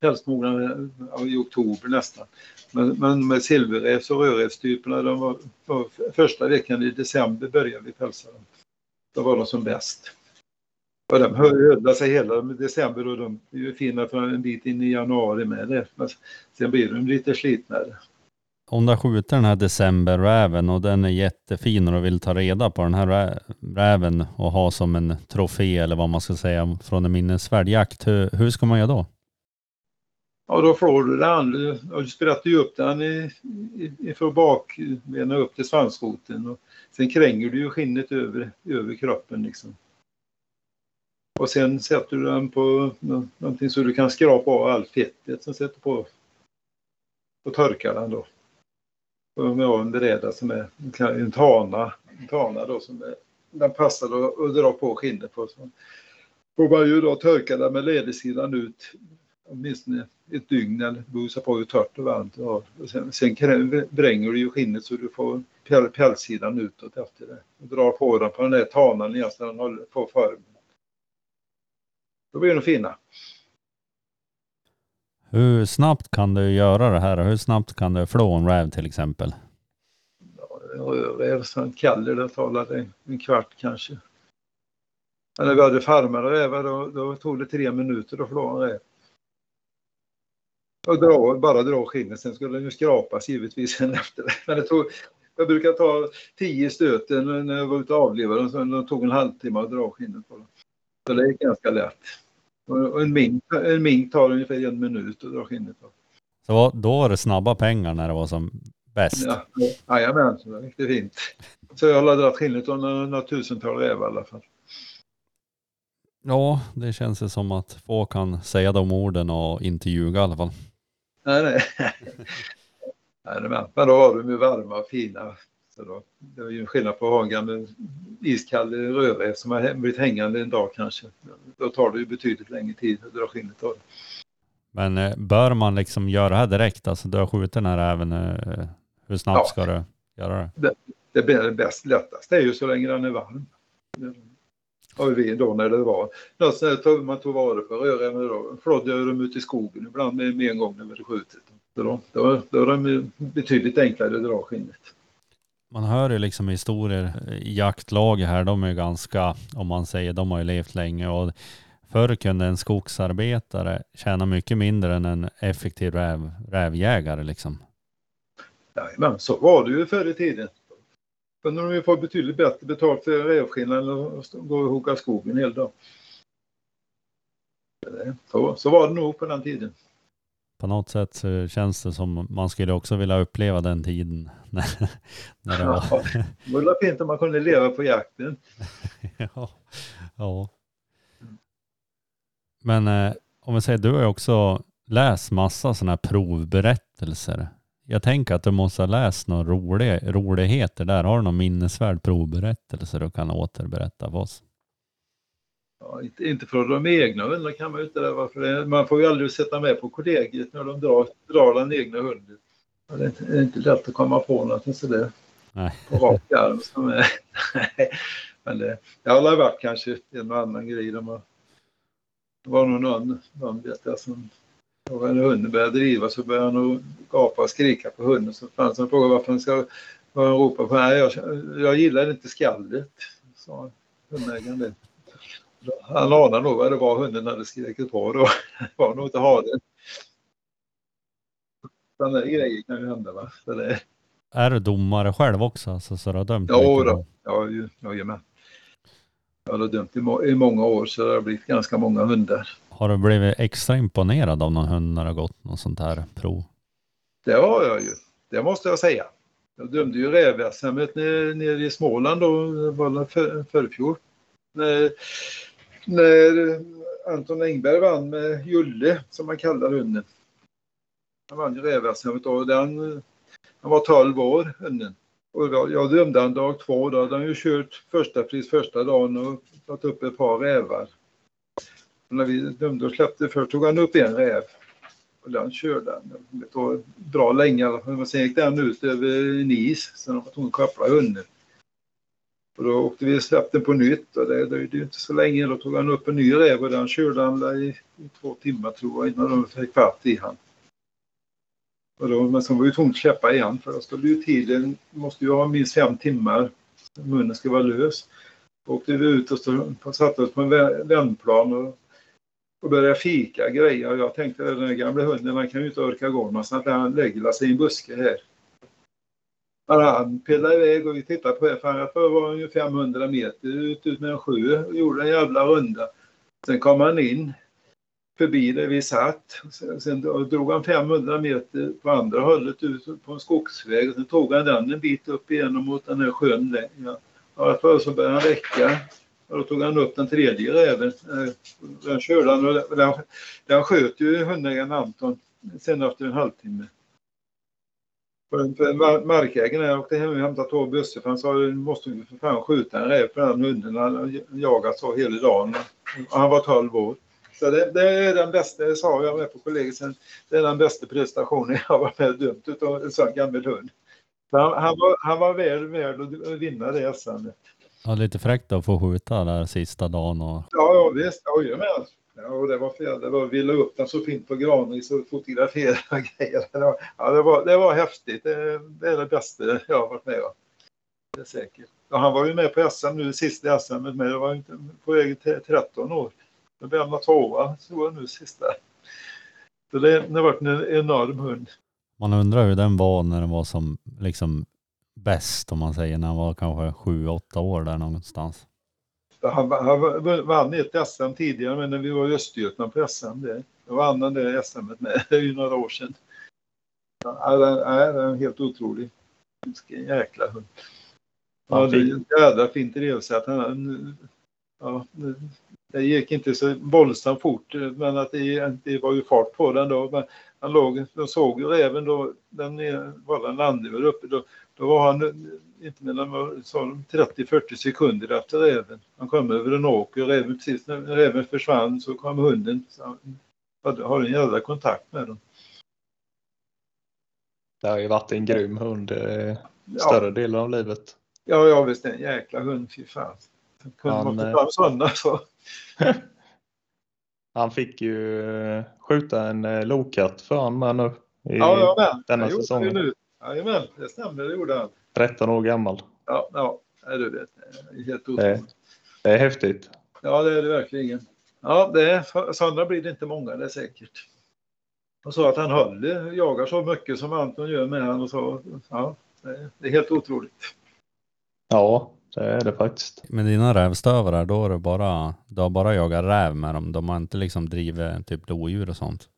pälsmogna i oktober nästan. Men, men med silverrävs och rödrävstyperna, de var, var första veckan i december började vi pälsa dem. Då var de som bäst. Och de höll sig hela december och de är ju fina för en bit in i januari med det. Men sen blir de lite slitnare. Om du har skjutit den här decemberräven och den är jättefin och du vill ta reda på den här rä- räven och ha som en trofé eller vad man ska säga från en minnesvärd jakt, hur, hur ska man göra då? Ja, då får du den. Du, sprätter ju upp den ifrån bakbenen upp till svanskoten. Och sen kränger du ju skinnet över, över kroppen liksom. Och sen sätter du den på någonting så du kan skrapa av allt fettet som sätter på och torkar den då. Och med en beredda som är en tana, en tana då som är, den passar då att dra på skinnet på. Så får man ju då torka den med ledersidan ut åtminstone ett dygn eller busa på hur torrt och varmt du har. Och sen, sen bränger du ju skinnet så du får pälssidan utåt efter det. Och drar på den på den där tanan igen så den håller på formen. Då blir de fina. Hur snabbt kan du göra det här? Hur snabbt kan du flå en räv till exempel? Räv som Kalle, det talade en kvart kanske. Men när vi hade farmade rävar då, då tog det tre minuter att flå en räv. Och dra, bara dra skinnet, sen skulle den ju skrapas givetvis efter det. Men det tog, jag brukar ta tio stöten när jag var ute och avlivade dem, så det tog en halvtimme att dra skinnet på dem. Så det gick ganska lätt. Och en mink, en mink tar ungefär en minut att dra skinnet på. Så då var det snabba pengar när det var som bäst. Ja, jajamän, så det det fint. Så jag har dragit skinnet av några, tusental rävar i alla fall. Ja, det känns ju som att få kan säga de orden och inte ljuga i alla fall. Nej, nej. nej men, men då var de ju varma och fina. Så då, det var ju en skillnad på att ha en gammal iskall rödräv som har blivit hängande en dag kanske. Då tar det ju betydligt längre tid att dra skinnet av. Men eh, bör man liksom göra det här direkt? Alltså du har skjutit den här även. Eh, hur snabbt Ja. ska du göra det? Det blir det bäst lättast. Det är ju så länge den är varm. Och vi då när det var tog- man tog vara på rödräven då flådde jag dem ut i skogen ibland med, en gång när vi hade skjutit. Då, då, då är de betydligt enklare att dra skinnet. Man hör ju liksom historier eh, i jaktlag här. De är ju ganska, om man säger, de har ju levt länge och förr kunde en skogsarbetare tjäna mycket mindre än en effektiv räv, rävjägare liksom. Jajamän, så var det ju förr i tiden. Kunde de ju få betydligt bättre betalt för rävskinnen än att gå och hugga skogen en hel dag. Så, så var det nog på den tiden. På något sätt så känns det som man skulle också vilja uppleva den tiden. När, när det var. Ja, det var fint om man kunde leva på jakten. ja. ja. Men eh, om vi säger, du har ju också läst massa sådana här provberättelser Jag tänker att du måste ha läst några rolig, roligheter där. Har du någon minnesvärd provberättelse du kan återberätta för oss? Ja, inte, inte för de egna hundarna kan man ju inte det. Det. Man får ju aldrig sätta med på kollegiet när de drar, drar den egna hunden. Ja, Det är inte, det är inte lätt att komma på något sådär på rak arm. Som är, men det, det har varit kanske en och annan grej. De har, det var nog någon, någon vet jag, som när hunden började driva så började han gapa och skrika på hunden. Så fanns han frågade varför han ska vad han ropar på. Nej, jag, jag gillar inte skallet, sa hundägaren. Han anade nog vad det var hunden hade skrikit på då. Det var nog inte haren. Sådana där grejer kan ju hända va. Så det, Är du domare själv också? Alltså, så du har dömt Ja, mycket då. ja, ju- jajamän. Jag har dömt i, må- i många år så det har blivit ganska många hundar. Har du blivit extra imponerad av någon hund när det har gått något sånt här prov? Det har jag ju. Det måste jag säga. Jag dömde ju räv-SM nere, i Småland då, var det för, förfjol. När, Anton Engberg vann med Julle, som man kallar hunden. Han vann ju räv-SM och den, han var 12 år, hunden. Och jag, dömde han dag två, då hade han ju kört första pris första dagen och tagit upp ett par rävar. Och när vi dömde och släppte först tog han upp en räv. Och den körde han det tog bra länge. Men sen gick den ut över Nis så de var tvungna att koppla hunden. Och då åkte vi och släppte på nytt och det dröjde inte så länge. Då tog han upp en ny räv och den körde han i, i två timmar tror jag innan de fick fatt i han. Och då, men sen var vi tvungna att släppa igen för då skulle ju tiden, måste ju ha minst fem timmar. Munnen ska vara lös. Då åkte vi ut och stod, satte oss på en vändplan och och började fika grejer. Och jag tänkte den här gamla hunden, han kan ju inte orka gå någonstans. Han lägger sig i en buske här. Han pillade iväg och vi tittade på det. För jag tror det var ju 500 meter ut, ut med en sjö och gjorde en jävla runda. Sen kom han in förbi där vi satt. Sen, sen drog han 500 meter på andra hållet ut på en skogsväg. Och sen tog han den en bit upp igenom mot den här sjön. Ja. Och så började han räcka. Och då tog han upp den tredje räven. Den körde han och den, den sköt ju hundägaren Anton sen efter en halvtimme. För, för mar- markägaren där åkte hem och hämtade två bussar för han sa du måste ju för fan skjuta en räv på den hunden. Han jagat så hela dagen. Och han var 12 år. Så det, det är den bästa, det sa jag med på kollegiet sen, det är den bästa prestationen jag varit med och dömt utav en sån gammal hund. Så han, han, var, han var väl värd att vinna det SM. Ja, lite fräckt att få skjuta där sista dagen och Ja, ja visst. Jajamän. Ja, och det var fel. Det var, vi la upp den så fint på Granris och fotograferade och grejer. Det var, ja, det var, det var häftigt. Det, det är det bästa jag har varit med om. Det är säkert. Ja, han var ju med på SM nu, sista SM med mig. Jag var inte på väg till 13 år. Då blev han tvåa, så var nu sista. Så det, det har varit en enorm hund. man undrar hur den var när den var som liksom bäst om man säger när han var kanske sju, åtta år där någonstans. Han, vann ett SM tidigare, men när vi var i Östergötland på SM, det, då vann han det SM med. Det är ju några år sedan. Ja, den, ja, den är helt otrolig. Vilken jäkla hund. Ja, det är ett jävla fint revsätt. Han- Ja, det- gick inte så våldsamt fort, men att det, det var ju fart på den då. Men han låg, de såg ju räven då, den var den landade uppe. Då, då var han inte mellan vad sa de, 30-40 sekunder efter räven. Han kom över en åker och räven, precis när räven försvann så kom hunden. Så han har en jävla kontakt med dem. Det har ju varit en grym hund eh, Ja, större delen av livet. ja, ja visst en jäkla hund, fy fan. Kunde Han, man få eh, fram sådana så. Han fick ju eh, skjuta en lokatt för han med nu. I Ja, ja denna gjorde säsongen. Jajamän, det stämmer, det gjorde han. 13 år gammal. Ja, ja, du vet. Det är helt Det, otroligt. det är häftigt. Ja, det är det verkligen. Ja, det är, sådana blir det inte många, det är säkert. Och så att han håller, jagar så mycket som Anton gör med han och så. Ja, det är, det är helt otroligt. Ja, det är det faktiskt. Med dina rävstövare då är det bara, du har bara jagat räv med dem. De har inte liksom drivit typ lodjur och sånt.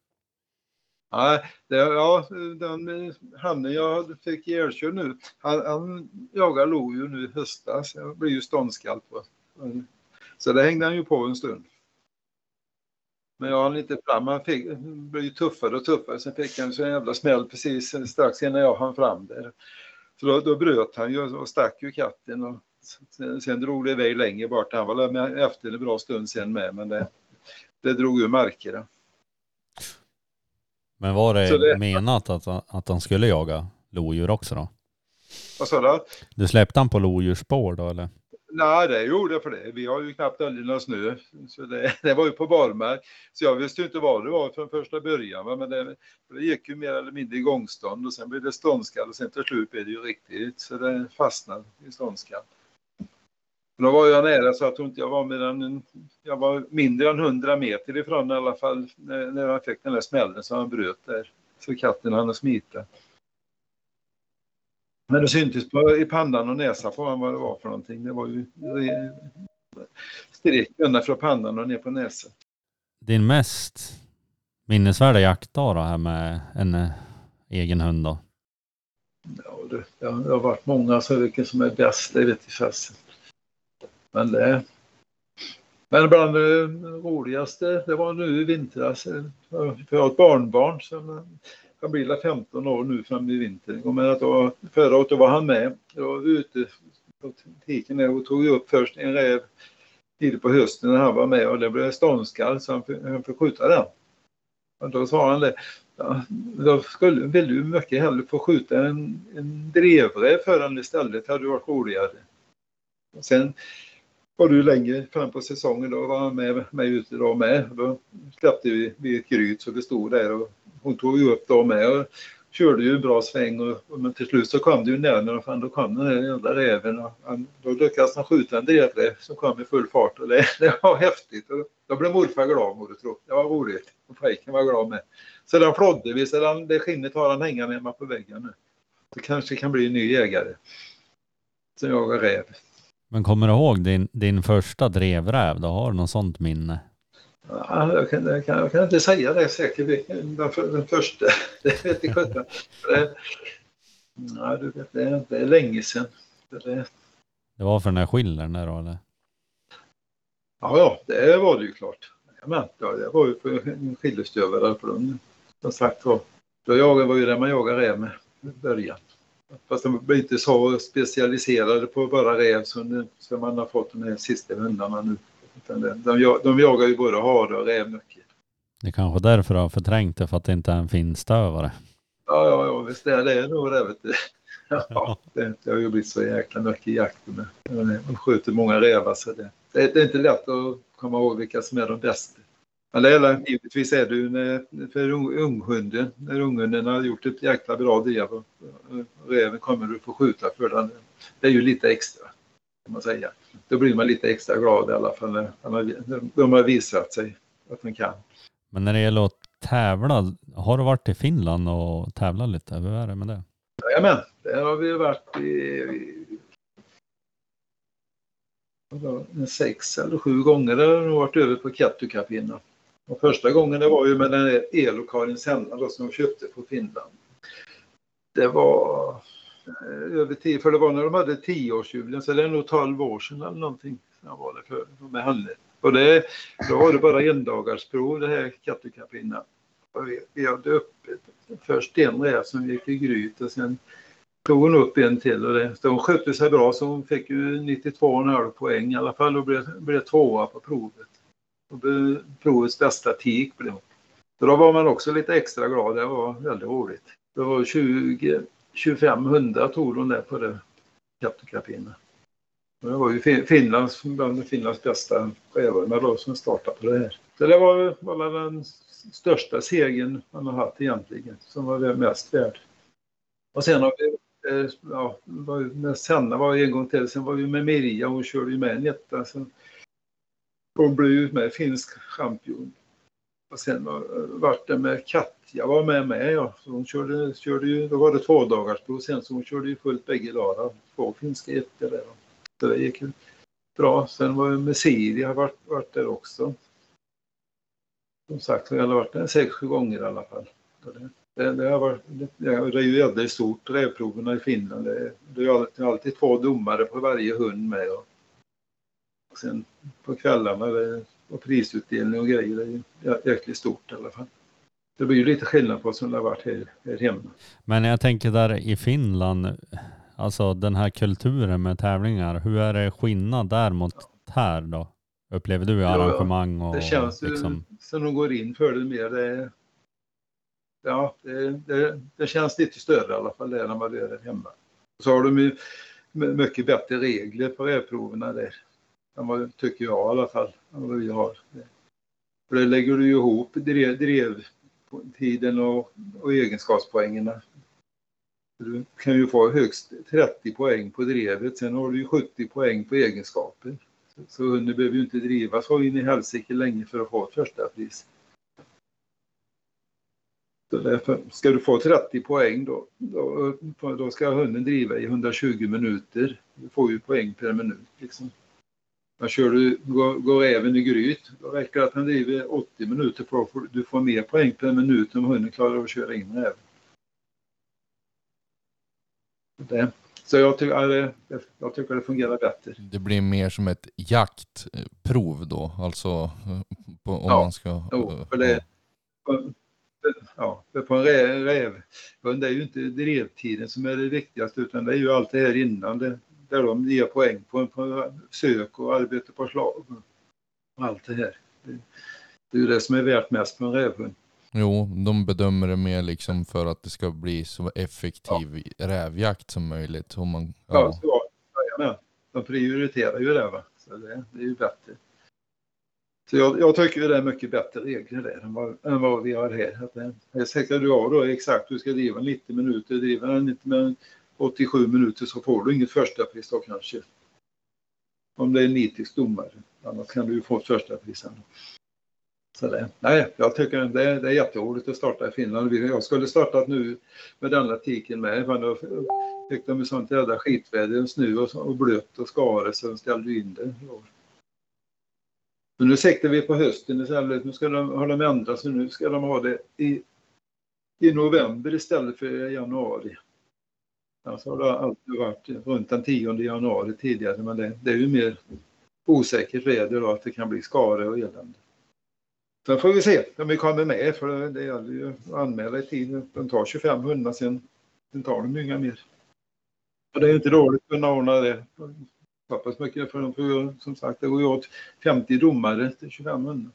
Ja, det, ja, den hannen jag fick ihjälkörd nu, han, han jagar lodjur nu i höstas. Jag blir ju ståndskall på. Så det hängde han ju på en stund. Men jag hann inte fram. Han fick, blev ju tuffare och tuffare. Sen fick han så en jävla smäll precis strax innan jag hann fram där. Så då, då bröt han ju och stack ju katten. Och sen, sen drog det iväg längre bort. Han var med efter en bra stund sen med. Men det, det drog ju markerna. Men var det, det- menat att, att han skulle jaga lodjur också då? Vad sa du? Du släppte han på lodjursspår då eller? Nej, det gjorde jag för det. Vi har ju knappt aldrig någon snö. Så det, det var ju på barmark. Så jag visste ju inte vad det var från första början. va, Men det, det gick ju mer eller mindre i gångstånd och sen blev det ståndskall och sen till slut blev det ju riktigt. Så det fastnade i ståndskall. Då var jag nära så jag inte jag var mer än jag var mindre än 100 meter ifrån i alla fall när, när han fick den där smällen som han bröt där. Så katten hann smita. Men det syntes på, i pannan och näsan på honom vad det var för någonting. Det var ju strek ända från pannan och ner på näsan. Din mest minnesvärda jaktdag då här med en eh, egen hund då? Ja, det, det har varit många, så vilken som är bäst, det vet jag fasen. Men det... Men bland det roligaste, det var nu i vintras. Eh, för jag har ett barnbarn som eh, han blir 15 år nu fram i vintern. Och men att då, förra året då var han med. Jag var ute på tiken där och tog upp först en räv tidigt på hösten när han var med och det blev ståndskall så han fick, han fick skjuta den. Och då sa han det. Ja, då skulle, vill du mycket hellre få skjuta en, en drevräv för den istället. hade varit roligare. Och sen var du längre fram på säsongen då var han med mig ute då med. Då släppte vi, vi ett gryt så vi stod där och hon tog ju upp då med och körde ju en bra sväng och, och men till slut så kom det ju nära och fan, då kom den där jävla räven och han, då lyckades han skjuta en drevräv som kom i full fart och det, det var häftigt. Och då blev morfar glad må du tro. Det var roligt. Och pojken var glad med. Sedan flådde flodde vi, så det skinnet har han hängande hemma på väggen nu. Det kanske kan bli en ny jägare. Som jagar räv. Men kommer du ihåg din, din första drevräv? då? Har du något sånt minne? Ja, jag, kan, jag, kan, jag kan inte säga det säkert, den, den första. Det vet jag sjutton. Det- Ja, du vet, det, är- det är länge sedan. Det, det, Det var för den där skillern där då eller? ja, ja, det var det ju klart. Men, ja, det var ju för en skillestövare på. Som sagt var, då jagade var ju där man jagar räv med i början. Fast de inte så specialiserade på bara räv som, som man har fått de här sista hundarna nu. Utan de, de jagar ju både hare och räv mycket. Det är kanske därför du har förträngt det för att det inte är en finstövare. Ja, ja, ja visst är det är nog det. Vet du. Ja, det, det har ju blivit så jäkla mycket jakt med. De skjuter många rävar så det, det, det är inte lätt att komma ihåg vilka som är de bästa. Det är, givetvis är det ju när, för ung, unghunden, när unghunden har gjort ett jäkla bra drev och räven kommer du få skjuta för den. Det är ju lite extra, kan man säga. Då blir man lite extra glad i alla fall när de har visat sig att de kan. Men när det gäller att tävla, har du varit i Finland och tävlat lite? Hur är det med det? Jajamän, där har vi varit i, i sex eller sju gånger har jag nog varit över på Kattukapinna. Och första gången det var ju med den där sändaren som de köpte på Finland. Det var eh, över tio, för det var när de hade tioårsjubileum så det är nog 12 år sedan eller någonting. Så var där för, med henne. Och det, då var det bara endagarsprov det här Kattukapinna. Vi, vi hade uppe först en räv som gick i gryt och sen tog hon upp en till och det, så hon skötte sig bra så hon fick ju 92,5 poäng i alla fall och blev, blev tvåa på provet. Och provets bästa tik blev hon. Så då var man också lite extra glad, det var väldigt roligt. Det var 20, 25 hundar tog hon där på det Kattukapinna. Och Det var ju Finlands, bland Finlands bästa rävar då som startade på det här. Så det var, väl den största segern man har haft egentligen, som var mest värd. Och sen har vi, eh, ja, var med Senna var ju en gång till, sen var vi med Mirja, hon körde ju med en etta. Sen, hon blev ju med finsk champion. Och sen var, vart det med Katja var med med ja. Så hon körde, körde ju, då var det två dagars prov sen så hon körde ju fullt bägge dagar. Två finska ettor där. Så det gick ju bra. Sen var det med Siri, har varit, varit där också. Som sagt, jag har varit där sex, sju gånger i alla fall. Det, det, det, har varit, det, det är ju väldigt stort, rävproverna i Finland. Det, det är alltid, alltid två domare på varje hund med. Och, och sen på kvällarna, det, och prisutdelning och grejer är ju jä- jäkligt stort i alla fall. Det blir ju lite skillnad på som det har varit här, här hemma. Men jag tänker där i Finland, alltså den här kulturen med tävlingar, hur är det skillnad där mot här då? Upplever du i arrangemang och Det känns ju liksom, som de går in för det mer. Det, ja, det, det, det känns lite större i alla fall där vad det är där hemma. Så har de ju my- mycket bättre regler på rävproverna där. Än vad, tycker jag i alla fall, än vad vi har. För det lägger du ju ihop drev, drevtiden och, och egenskapspoängerna. Du kan ju få högst 30 poäng på drevet, sen har du ju 70 poäng på egenskaper. Så hunden behöver ju inte drivas så in i helsike länge för att få ett första pris. Så därför, ska du få 30 poäng då, då, då ska hunden driva i 120 minuter. Du får ju poäng per minut. Liksom. Men kör du, går, går även i gryt, då räcker det att han driver 80 minuter för du får mer poäng per minut om hunden klarar att köra in även. Det. Så jag, det, jag tycker det fungerar bättre. Det blir mer som ett jaktprov då, alltså på, om Ja, man ska... jo, för det- Ja, för på en rä- rävhund är ju inte drevtiden som är det viktigaste utan det är ju allt det här innan. Det, där de ger poäng på, på sök och arbete på slag. Och allt det här. Det, det är ju det som är värt mest på en rävhund. Jo, de bedömer det mer liksom för att det ska bli så effektiv rävjakt som möjligt. Om man, Ja. ja. Så. De prioriterar ju det. Va? Så det, det är ju bättre. Så jag, jag tycker ju det är mycket bättre regler där än vad, än vad vi har här. Att det, det är säkert du har då exakt, du ska driva 90 minuter, driver den inte med 87 minuter så får du inget första pris då kanske. Om det är en nitisk domare. Annars kan du ju få ett första pris. Så det, nej, jag tycker det är, det är jätteroligt att starta i Finland. Jag skulle startat nu med den artikeln med. Men då fick de ju sånt jävla skitväder, snö och, och blött och skare så de ställde in det. Men nu siktar vi på hösten istället. Nu ska de, har de ändrat sig. Nu ska de ha det i, i november istället för januari januari. så har det alltid varit runt den 10 januari tidigare. Men det, det är ju mer osäkert väder då att det kan bli skare och elände. Sen får vi se om vi kommer med för det, det gäller ju att anmäla i tid. De tar 25 hundar sen, sen tar de ju inga mer. Och det är ju inte dåligt att kunna ordna det. Så pass mycket för de får ju, som sagt det går ju åt 50 domare till 25 hundar.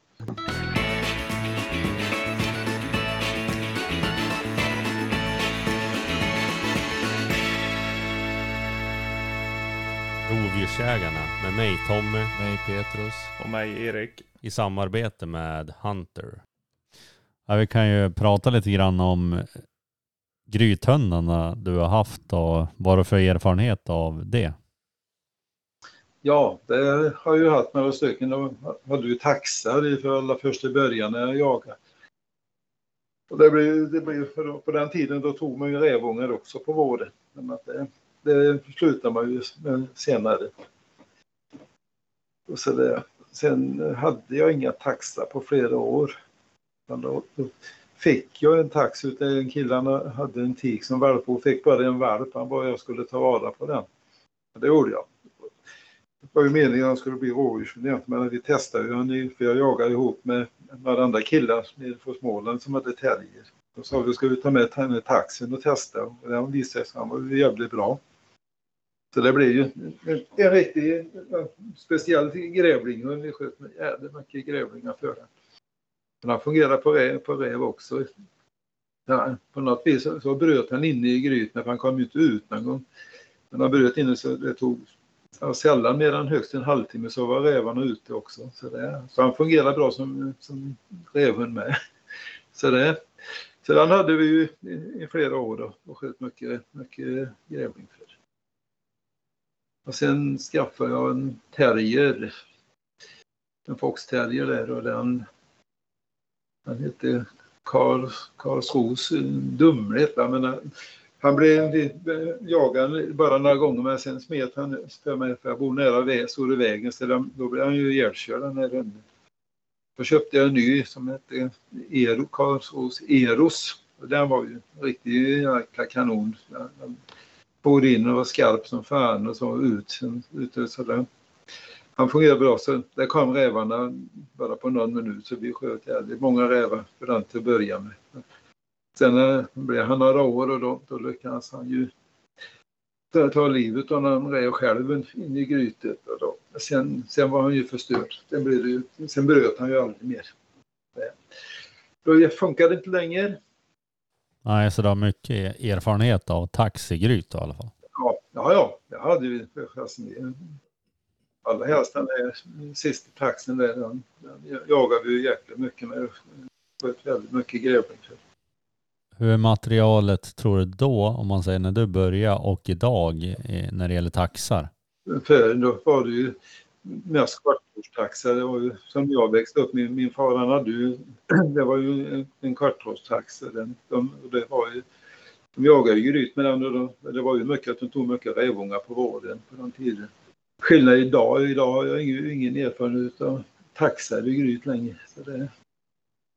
Rovdjursjägarna med mig Tommy Nej, Petrus. Och mig Erik. i samarbete med Hunter. Ja, vi kan ju prata lite grann om grythundarna du har haft och vad du för erfarenhet av det. Ja, det har jag ju haft några stycken. De hade ju taxar i för alla först i början när jag jagade. Och det blev, det blev på den tiden då tog man ju rävungar också på våren. Men att det, det slutar man ju med senare. Och så det, sen hade jag inga taxar på flera år. Då, fick jag en tax utav en kille, han hade en tik som valp och fick bara en valp. Han bara jag skulle ta vara på den. Det gjorde jag. Det var ju meningen att han skulle bli rådjursförnämt men vi testade ju han, för jag jagade ihop med några andra killar nere på Småland som hade terrier. Då sa vi ska vi ta med henne med taxen och testa och den visade sig han var ju jävligt bra. Så det blev ju en, en riktig speciell grävling och vi sköt med jävligt mycket grävlingar för den. Men han fungerar på räv, på räv också. Ja, på något vis så, så bröt han inne i grytan, för han kom ju inte ut någon gång. Men han bröt inne så det tog ja, sällan mer än högst en halvtimme så var rävarna ute också. Så, det, så han fungerar bra som, som rävhund med. Så det, sedan den hade vi ju i, i flera år då, och sköt mycket, mycket grävling för. Och sen skaffade jag en terrier. En foxterrier där och den, den hette Karl, Karlsros eh, Dumlet. va, han- eh, han blev jagad bara några gånger men sen smet han för mig för jag bor nära vä Stora vägen så den- då blev han ju ihjälkörd den här hunden. Då köpte jag en ny som hette Ero, Karlsros Eros. Och den var ju en riktig jäkla kanon. Den for in och var skarp som fan och så ut. Ut och sådär. han fungerade bra. Så där kom rävarna bara på någon minut så vi sköt ihjäl många rävar för den till att börja med. Sen eh, blev han några år och då, då lyckades han ju ta, livet av en räv själv in i grytet. Och då. Sen, sen var han ju förstörd. Sen, blev det ju, sen bröt han ju aldrig mer. Eh, då funkade det inte längre. Nej, så du har mycket erfarenhet av taxigryt i alla fall. Ja, ja, ja. jag hade ju allra helst den där sista taxen där. Den, den jagade vi ju jäkla mycket med. Sköt väldigt mycket grävling. Hur är materialet tror du då, om man säger när du började och idag när det gäller taxar? Förr då var det ju mest kvartårstaxa. Det var ju som jag växte upp. Min, min far han hade ju, det var ju en, en kvartårstaxa. Den, de, det var ju, de jagade ju gryt med den och de, det var ju mycket att de tog mycket rävungar på våren på den tiden. Skillnad idag, idag har jag ingen, ingen erfarenhet av taxa eller gryt längre. Så det,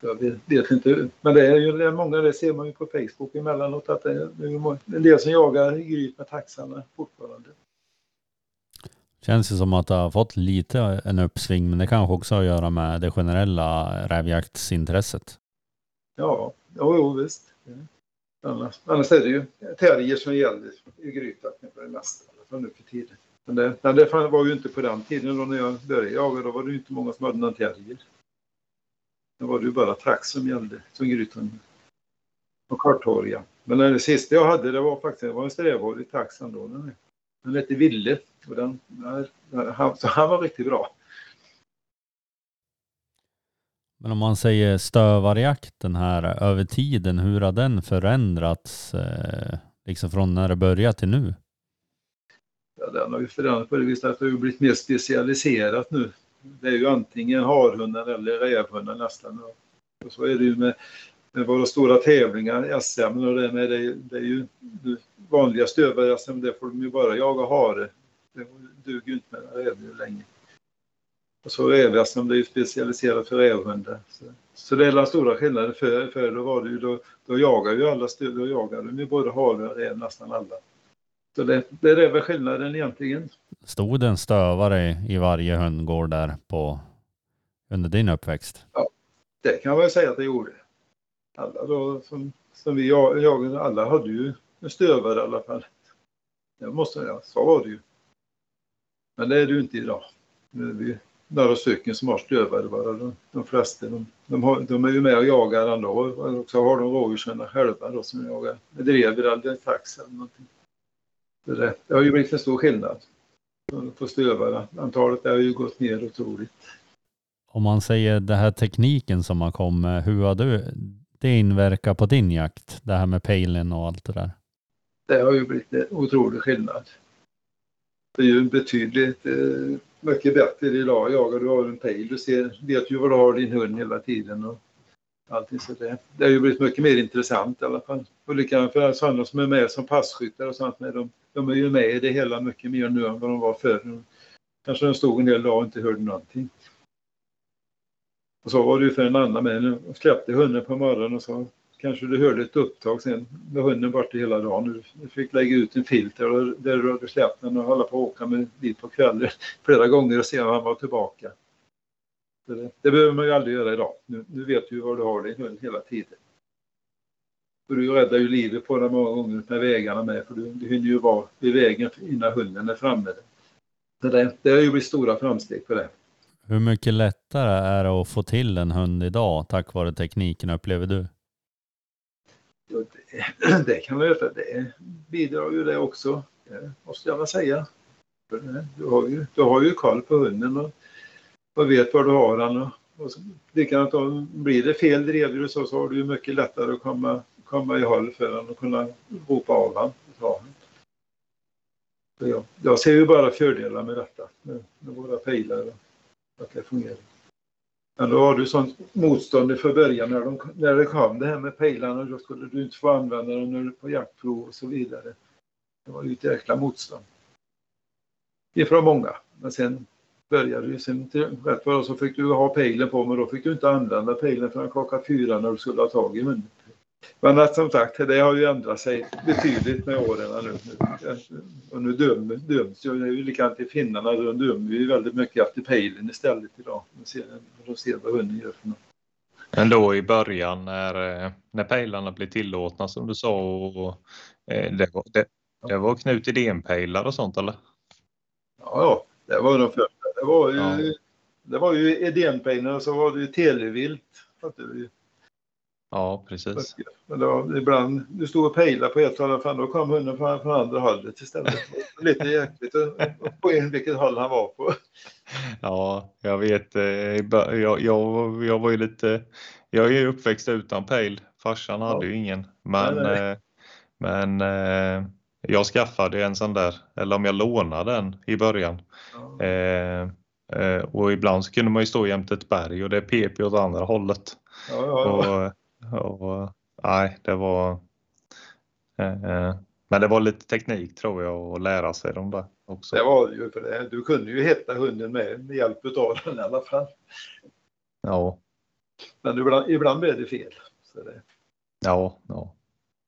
jag vet, vet, inte. Men det är ju det är många, det ser man ju på Facebook emellanåt, att det är, det är en del som jagar gryt med taxarna fortfarande. Känns det som att det har fått lite en uppsving, men det kanske också har att göra med det generella rävjaktsintresset. Ja, jo, jo visst. Annars, annars är det ju terrier som gäller i grytan för det mesta, från nu för tiden. Men det, men det var ju inte på den tiden då när jag började jaga, då var det ju inte många som hade någon terrier. Då var det ju bara trax som gällde som grythund. Och korthåriga. Men det sista jag hade det var faktiskt det var en strävhårig tax ändå. Den hette Ville och den, han, så han var riktigt bra. Men om man säger stövarjakten här över tiden, hur har den förändrats eh, liksom från när det började till nu? Ja, den har ju förändrats på det viset att det har blivit mer specialiserat nu det är ju antingen harhunden eller rävhunden nästan. Och så är det ju med våra stora tävlingar, SM och det med det, det är ju vanliga stövare-SM, det får de ju bara jaga hare. Det duger ju inte med rävdjur längre. Och så räv-SM, det är ju specialiserat för rävhundar. Så, så det är den stora skillnaden. För, för då var det ju, då, då jagar ju alla stöv, då jagar de ju både hare och räv nästan alla. Så det, det är väl skillnaden egentligen. Stod det en stövare i varje hundgård där på, under din uppväxt? Ja, det kan man väl säga att det gjorde. Alla då som, som vi jagade, alla hade ju en stövare i alla fall. Det måste jag, så var det ju. Men det är det ju inte idag. Nu är vi några stycken som har stövare bara. De, de flesta de, de, har, de, är ju med och jagar ändå. Och så har de rådjurshundar själva då som jagar med drever eller tax eller någonting. Det, det har ju blivit en stor skillnad på stövare. Antalet har ju gått ner otroligt. Om man säger det här tekniken som man kom med, hur har du det inverkar på din jakt? Det här med pejlen och allt det där. Det har ju blivit en otrolig skillnad. Det är ju betydligt eh, mycket bättre idag. Jagar du har en pejl, du ser, vet ju var du har din hund hela tiden. Och allting så det, det har ju blivit mycket mer intressant i alla fall. Och likadant för sådana som är med som passkyttar och sånt. Med, de, de är ju med i det hela mycket mer nu än vad de var förr. Kanske de stod en del dag och inte hörde någonting. Och så var det ju för en annan med. Nu släppte hunden på morgonen och så kanske du hörde ett upptag sen med hunden borta hela dagen. Du fick lägga ut en filter och där du hade släppt den och hålla på att åka med dit på kvällen flera gånger och se om han var tillbaka. Det, det, behöver man ju aldrig göra idag. Nu, nu vet du var du har din hund hela tiden. För du räddar ju livet på den många gånger med vägarna med, för du, du hinner ju vara vid vägen innan hunden är framme. Det, det har ju blivit stora framsteg på det. Hur mycket lättare är det att få till en hund idag tack vare tekniken upplever du? Det, det, kan man göra. Det bidrar ju det också, det måste jag väl säga. Eh, du har ju, du har ju koll på hunden och och vet var du har den. Och, och likadant om blir det fel drevdjur så, så har du ju mycket lättare att komma, komma i håll för den och kunna ropa av den. Jag, jag ser ju bara fördelar med detta, med, med våra pejlar och att det fungerar. Men då var du sånt motstånd för början när, de, när det kom det här med pejlarna. Då skulle du inte få använda dem när du på jaktprov och så vidare. Det var ju ett jäkla motstånd. Ifrån många. Men sen började ju sen rätt vad så fick du ha pejlen på men då fick du inte använda pejlen förrän klockan fyra när du skulle ha tag i hunden. Men att, som sagt, det har ju ändrat sig betydligt med åren nu. Och nu döm, döms ju, det är ju likadant i finnarna, de dömer ju väldigt mycket efter pejlen istället idag. De ser, de ser vad hunden gör för något. Men då i början när, när pejlarna blev tillåtna som du sa och eh, det, var, det, det var Knut Idén-pejlar och sånt eller? Ja, det var de första. Det var ju, Ja. det var ju Edénpejlen och så var det ju televilt. Ja, precis. Men var ibland, du stod och pejlade på ett håll, fan, då kom hunden från, från andra hållet istället. Lite jäkligt och- på in vilket håll han var på. Ja, jag vet. eh, Jag, jag, jag var ju lite... Jag är ju uppväxt utan pejl. Farsan hade Ja. ju ingen. Men, Nej, nej. eh, men eh, jag skaffade en sån där, eller om jag lånade en i början. Ja. Eh, och ibland så kunde man ju stå jämte ett berg och det pep ju åt andra hållet. Ja, ja, ja. Och, nej, det var... Eh, men det var lite teknik tror jag att lära sig de där också. Det var ju för det. Du kunde ju hitta hunden med, med hjälp av den i alla fall. Ja, Men ibland, ibland blev det fel. Det, ja, ja.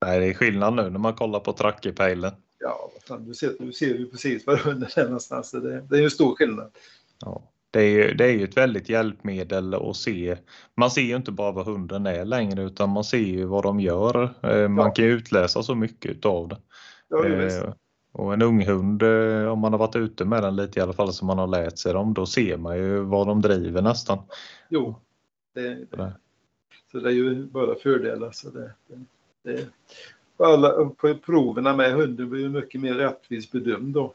Nej, det är skillnad nu när man kollar på trackerpejlen. ja, fan, du, ser, du ser ju precis var hunden är någonstans. Så det, det är ju stor skillnad. Ja. Det är, ju, det är ju ett väldigt hjälpmedel att se. Man ser ju inte bara vad hunden är längre utan man ser ju vad de gör. Eh, Man Ja. kan ju utläsa så mycket utav det. Ja. Eh, Och en ung hund, eh, om man har varit ute med den lite i alla fall som man har lärt sig dem, då ser man ju vad de driver nästan. Jo, det, Det. så det är ju bara fördelar. Så det, det, alla, på proverna med hunden blir ju mycket mer rättvist bedömd då.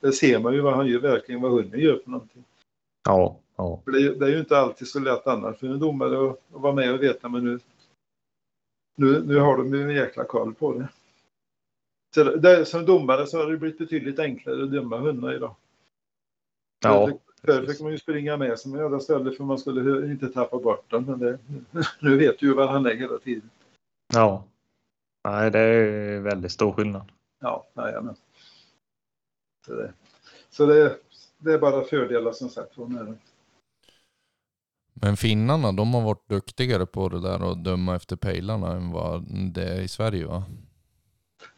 Det ser man ju vad han gör, verkligen vad hunden gör för någonting. Ja, ja, det, är ju- det är ju inte alltid så lätt annars för en domare att, att vara med och veta men nu, nu, nu har de ju en jäkla koll på det. Så det, som domare så har det blivit betydligt enklare att döma hundar idag. ja. Förr fick man ju springa med som en jävla ställe för man skulle inte tappa bort den. Men det, nu vet du ju var han är hela tiden. ja. Nej, det är väldigt stor skillnad. Ja, jajamän. Så, det, så det, det är bara fördelar som sagt var med det. Men finnarna, de har varit duktigare på det där och döma efter pejlarna än vad det är i Sverige va?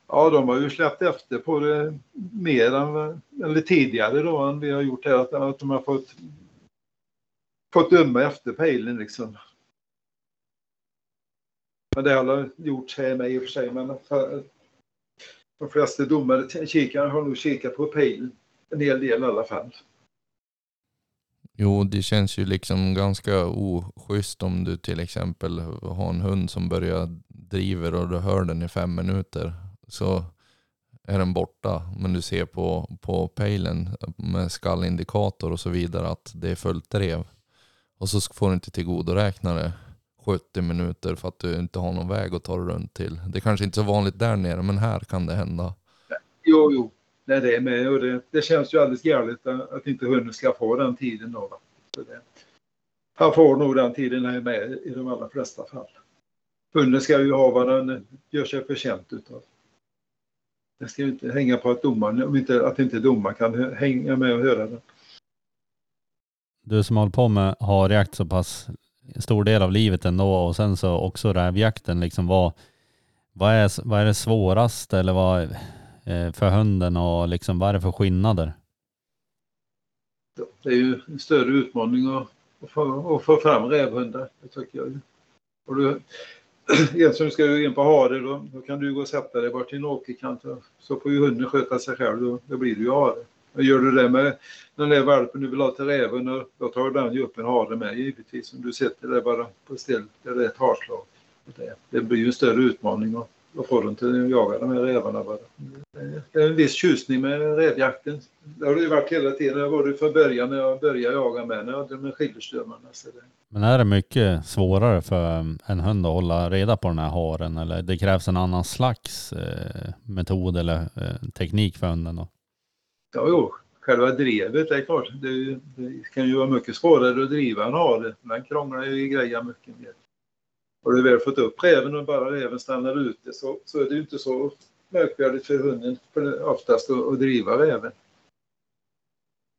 Ja, de har ju släppt efter på det mer än, eller tidigare då än vi har gjort här. Att, att de har fått, fått döma efter pejlen liksom. Men det har gjorts här med i och för sig. Men för, de flesta domare, kikare har nog kikat på pejlen. En hel del i alla fall. Jo, det känns ju liksom ganska oschysst om du till exempel har en hund som börjar driver och du hör den i fem minuter. Så är den borta. Men du ser på, på pejlen med skallindikator och så vidare att det är fullt drev. Och så får du inte tillgodoräkna det 70 minuter för att du inte har någon väg att ta dig runt till. Det är kanske inte är så vanligt där nere men här kan det hända. Jo, jo, det är med. Och det, det känns ju alldeles galet att, att inte hunden ska få den tiden då. Va? Så det, han får nog den tiden han är med i de allra flesta fall. Hunden ska ju ha vad den gör sig förtjänt utav. Det ska ju inte hänga på att domaren, om inte, att inte domaren kan hänga med och höra den. Du som har hållit på med harjakt så pass stor del av livet ändå och sen så också rävjakten liksom vad, vad, är, vad är det svåraste eller vad Eh, för hunden och liksom vad är det för skillnader? Det är ju en större utmaning att, att, få, att få fram rävhundar. Det tycker jag. Och du, en som ska in på hare då, då kan du gå och sätta dig bort till en åkerkant så får ju hunden sköta sig själv. Då, då blir du ju hare. Och gör du det med den där valpen du vill ha till räven då tar den ju upp en hare med givetvis. Om du sätter det bara på ställ där det är ett harslag. Det, det blir ju en större utmaning att få dem till att jaga de här rävarna bara. Det- är en viss tjusning med rävjakten. Det har det ju varit hela tiden. Det var det från början när jag började jaga med, när jag hade med skiljeströmmarna. Så det, Men är det mycket svårare för en hund att hålla reda på den här haren eller det krävs en annan slags eh, metod eller eh, teknik för hunden då? ja, jo, själva drevet, det är klart. Det, det kan ju vara mycket svårare att driva en hare. Den krånglar ju i grejer mycket mer. Har du väl fått upp räven och bara räven stannar ute så, så är det ju inte så märkvärdigt för hunden för oftast att, att driva räven.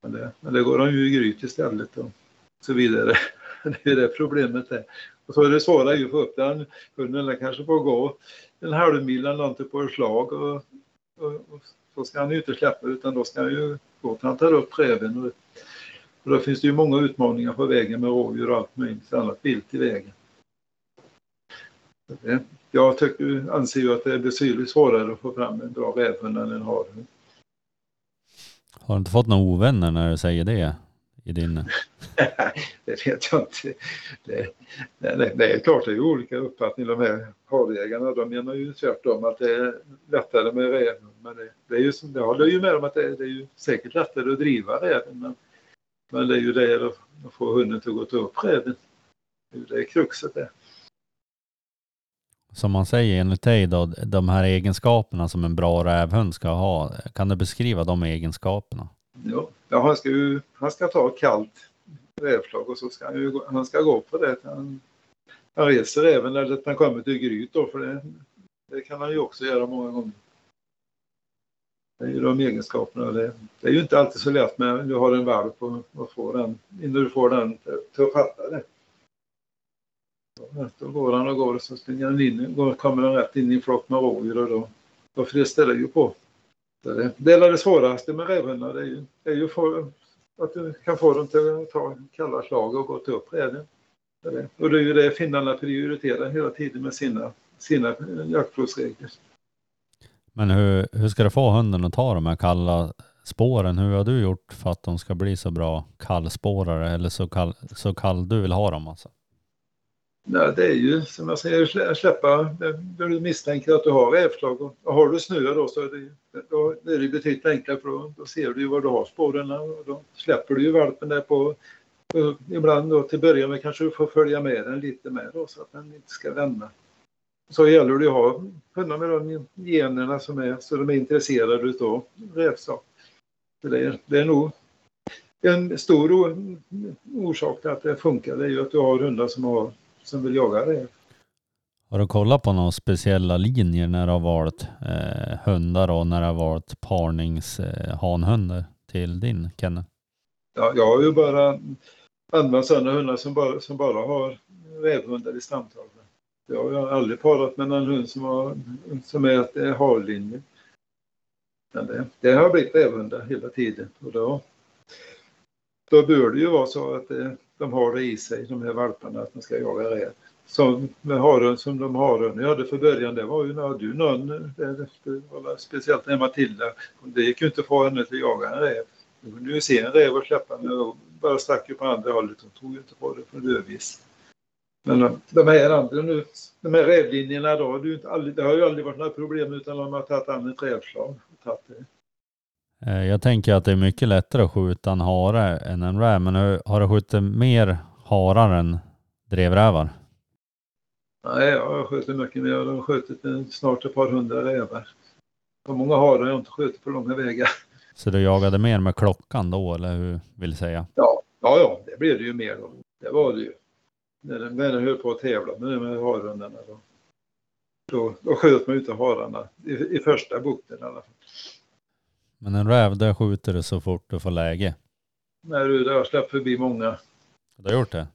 Men det, men det går han ju i gryt istället och så vidare. Det är det problemet är. Och så är det svårare ju att få upp den hunden. Den kanske får gå en halv mil eller någonting på ett slag och, och, och så ska han ju inte släppa utan då ska han ju gå till han tar upp räven. Och, och då finns det ju många utmaningar på vägen med rådjur och allt möjligt annat vilt i vägen. Jag tycker, anser ju att det är betydligt svårare att få fram en bra rävhund än en harhund. Har du inte fått några ovänner när du säger det i din... det vet jag inte. Det, det, det är klart det är olika uppfattningar. De här harjägarna de menar ju tvärtom att det är lättare med räven. Men det, det, är ju, det håller ju med om att det, det är ju säkert lättare att driva räven. Men, men det är ju det att få hunden att gå till upp räven. Det är kruxet det. Som man säger enligt dig då, de här egenskaperna som en bra rävhund ska ha. Kan du beskriva de egenskaperna? Ja, han, ska ju, han ska ta kallt rävslag och så ska han, ju, han ska gå på det. Han, han reser även när han kommer till gryt då, för det, det kan han ju också göra många gånger. Det är ju de egenskaperna. Det, det är ju inte alltid så lätt med du har en valp och, och får den, innan du får den till att fatta det. Då går han och går och så springer han in, går, kommer han rätt in i en flock med rådjur och då, då frestar det ju på. Det, det är det svåraste med rävhundar, det är ju, är ju för, att du kan få dem till att ta kalla slag och gå till upp räven. Och det är ju det finnarna prioriterar hela tiden med sina, sina jaktprovsregler. Men hur, hur ska du få hunden att ta de här kalla spåren? Hur har du gjort för att de ska bli så bra kallspårare eller så kall, så kall du vill ha dem alltså? Nej, det är ju som jag säger släppa där du misstänker att du har rävslag. Och har du snö då så är det, då är det betydligt enklare för då, då ser du ju var du har spåren och då släpper du ju valpen där på ibland då till början med kanske du får följa med den lite mer då så att den inte ska vända. Så gäller det att ha hundar med de generna som är så de är intresserade utav rävslag. Det är, det är nog en stor orsak till att det funkar. Det är ju att du har hundar som har som vill jaga räv. Har du kollat på några speciella linjer när du har valt eh, hundar och när du har valt parningshanhundar eh, till din kennel? Ja, jag har ju bara använt sådana hundar som bara, som bara har rävhundar i stamtavlan. Jag har aldrig parat med någon hund som, har, som är ett harlinje. Men det, det har blivit rävhundar hela tiden och då, då bör det ju vara så att det, de har det i sig, de här valparna, att de ska jaga räv. Som med haren som de haren jag hade för början, det var ju när du någon, eh, det, var speciellt när Matilda, det gick ju inte att få henne till att jaga en räv. Du kunde ju se en räv och släppa den och bara stack ju på andra hållet. Hon tog ju inte på det från dövis. Men eh, de här andra nu, de här rävlinjerna då, det, inte aldrig, det har ju aldrig varit några problem utan de har tagit an ett rävslag. Tagit det. Eh, jag tänker att det är mycket lättare att skjuta en hare än en räv, men har du skjutit mer harar än drevrävar? Nej, jag har skjutit mycket mer. Jag har skjutit snart ett par hundra rävar. Så många harar har jag inte skjutit på långa vägar. Så du jagade mer med klockan då, eller hur vill du säga? Ja, ja, ja det blev det ju mer då. Det var det ju. När den, när den höll på att tävla med, med harhundarna. Då, då, då sköt man ute hararna i, i första bukten i alla fall. Men en räv, där skjuter du så fort du får läge. När du, där har släppt förbi många. Du har gjort det?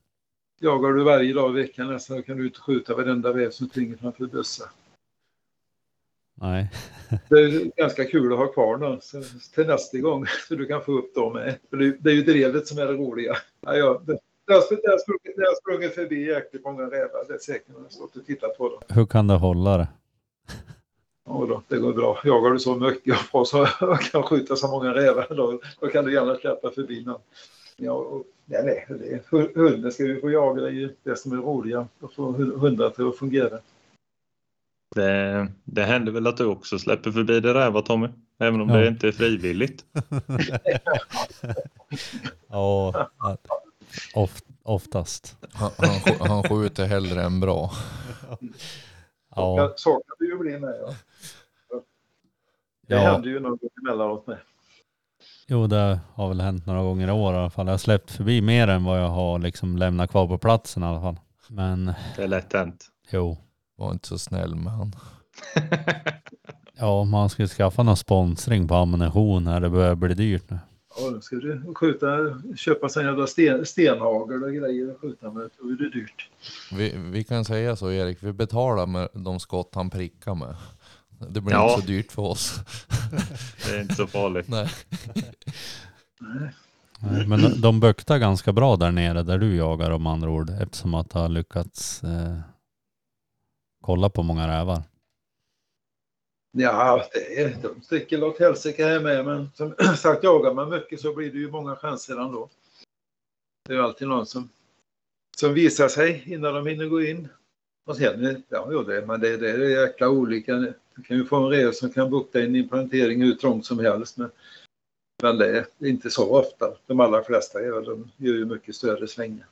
Jagar du varje dag i veckan nästan kan du och skjuta varenda räv som springer framför bössa. Nej. det är ganska kul att ha kvar dem till nästa gång så du kan få upp dem med. För det är ju drevet som är det roliga. Ja, ja, det, det, har, det, sprungit, det har sprungit förbi jäkligt många rävar. Det är säkert när jag stått och tittat på dem. Hur kan du hålla det? Ja, då, det går bra. Jagar du så mycket och så kan skjuta så många rävar då, då kan du gärna släppa förbi någon. Ja, och, nej, nej, det, hunden ska vi få jaga, det är ju det som är roliga, att få hundar till att fungera. Det, det händer väl att du också släpper förbi det rävar Tommy? Även om ja. det inte är frivilligt. ja, oft, oftast. Han, han, han skjuter hellre än bra. Ja. Så kan det ju bli med. Ja. Det ja. händer ju något emellanåt med. Jo, det har väl hänt några gånger i år i alla fall. Jag har släppt förbi mer än vad jag har liksom lämnat kvar på platsen i alla fall. Men... Det är lätt hänt. Jo. Var inte så snäll med han. ja, man ska skaffa någon sponsring på ammunition här. Det börjar bli dyrt nu. Ja, då ska du skjuta, köpa sån jävla sten, stenhagel och grejer och skjuta med. Då är det dyrt. Vi, vi kan säga så Erik, vi betalar med de skott han prickar med. Det blir Ja. inte så dyrt för oss. Det är inte så farligt. Nej. Nej, Men de, de buktar ganska bra där nere där du jagar om andra ord eftersom att du har lyckats eh, kolla på många rävar. Ja, det är, de sticker åt helsike här med, men som sagt jagar man mycket så blir det ju många chanser ändå. Det är ju alltid någon som, som visar sig innan de hinner gå in. Och sen, ja, jo, det, men det, det är jäkla olika. Du kan ju få en rev som kan bukta en plantering hur trångt som helst. Men, men det är inte så ofta. De allra flesta är väl, de gör ju mycket större svängar.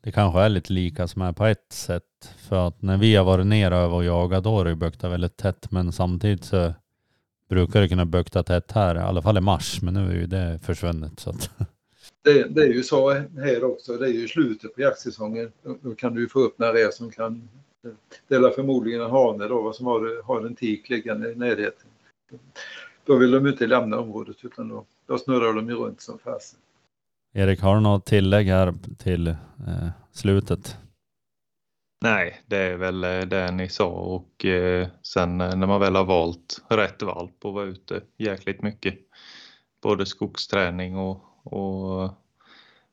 Det kanske är lite lika som är på ett sätt. För att när vi har varit ner över och jagat då har det buktat väldigt tätt. Men samtidigt så brukar det kunna bukta tätt här. I alla fall i mars. Men nu är ju det försvunnet. Så att, Det, det är ju så här också. Det är ju slutet på jaktsäsongen. Då, kan du få upp några rev som kan dela förmodligen en hane då, som har, har en tik liggande i närheten. Då vill de inte lämna området utan då, då snurrar de ju runt som fasen. Erik, har du något tillägg här till eh, slutet? Nej, det är väl eh, det ni sa och eh, sen eh, när man väl har valt rätt valp och vara ute jäkligt mycket. Både skogsträning och, och,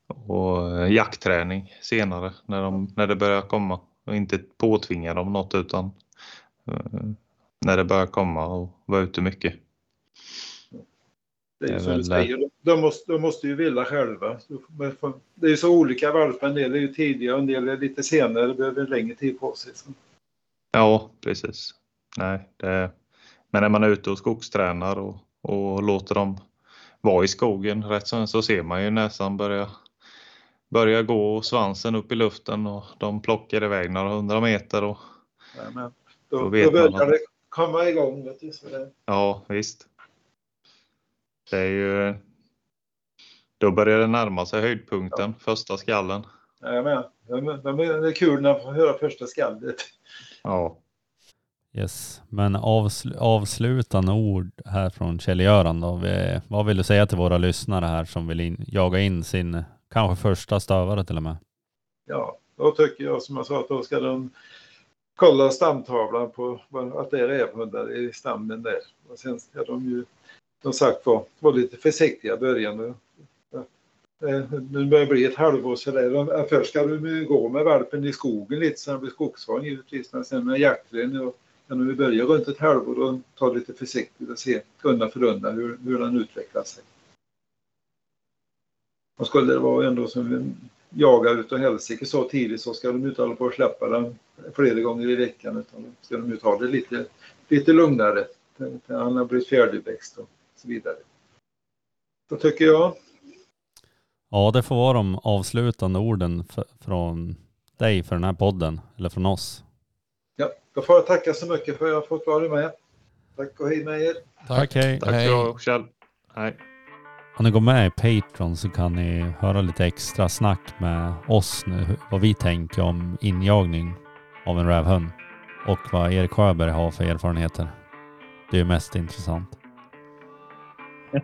och eh, jaktträning senare när, de, när det börjar komma. Och inte påtvinga dem något utan eh, när det börjar komma och vara ute mycket. Det är Det är ju som väl du säger, de- måste, de måste ju vilja själva. Så Det är så olika valpar. En del är ju tidiga och en del är lite senare. behöver längre tid på sig. Så. Ja, precis. Nej, det, men när man är ute och skogstränar och, och låter dem vara i skogen rätt som så ser man ju näsan börja, börja gå och svansen upp i luften och de plockar iväg några hundra meter. Och, Ja, men då, Då då, vet man börjar att- det komma igång. Vet du, så det, ja, visst. Det är ju... Då börjar det närma sig höjdpunkten, första skallen. ja, men, de, de, det är kul när man får höra första skallet. Ja. Yes. Men avsl- avslutande ord här från Kjell-Göran då. Vi, vad vill du säga till våra lyssnare här som vill in, jaga in sin kanske första stövare till och med? Ja, då tycker jag som jag sa att då ska de kolla stamtavlan på att det är rävhundar i stammen där. Och sen ska de ju som sagt var vara lite försiktiga i början. nu. Börjar det bli ett halvår så där. Först ska de ju gå med valpen i skogen lite så den blir skogsvan givetvis. Men sen med jaktträning kan de ju börja runt ett halvår och ta lite försiktigt och se undan för undan hur, hur den utvecklar sig. Och skulle det vara ändå som jagar utav helsike så tidigt så ska de inte hålla på att släppa den flera gånger i veckan utan ska de ju ta det lite, lite lugnare. Han har blivit färdigväxt och så vidare. Så tycker jag. Ja, det får vara de avslutande orden för, från dig för den här podden, eller från oss. Ja, då får jag tacka så mycket för att jag har fått vara med. Tack och hej med er. Tack, hej. Tack Hej. så Kjell. Hej. Om ni går med i Patreon så kan ni höra lite extra snack med oss nu, vad vi tänker om injagning av en rävhund och vad Erik Sjöberg har för erfarenheter. Det är mest intressant.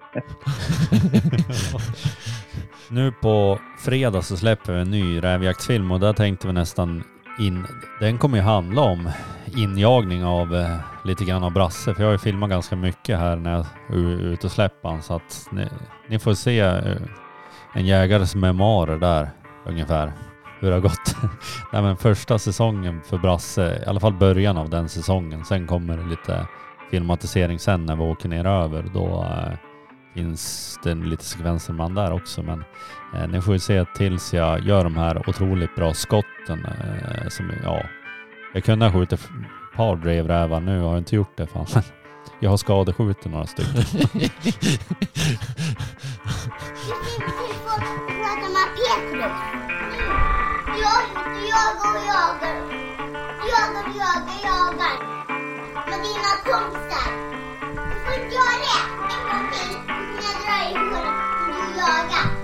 nu på fredag så släpper vi en ny rävjaktsfilm och där tänkte vi nästan in, den kommer ju handla om injagning av eh, lite grann av Brasse. För jag har ju filmat ganska mycket här när jag är ute och släpper han, så att ni, ni får se eh, en jägares memoarer där ungefär. Hur det har gått. Nej men första säsongen för Brasse, i alla fall början av den säsongen. Sen kommer det lite filmatisering sen när vi åker ner över. Då eh, finns det lite sekvenser med där också. Men eh, ni får ju se tills jag gör de här otroligt bra skotten. Eh, som, ja, jag kunde ha skjutit par drevrävar nu, har jag inte gjort det fan. Jag har skadeskjutit några stycken. Du du jagar och jagar. Du jagar och och. Med dina kompisar. Du får inte göra det en gång till. Nu kommer jag dra i håret om du jagar.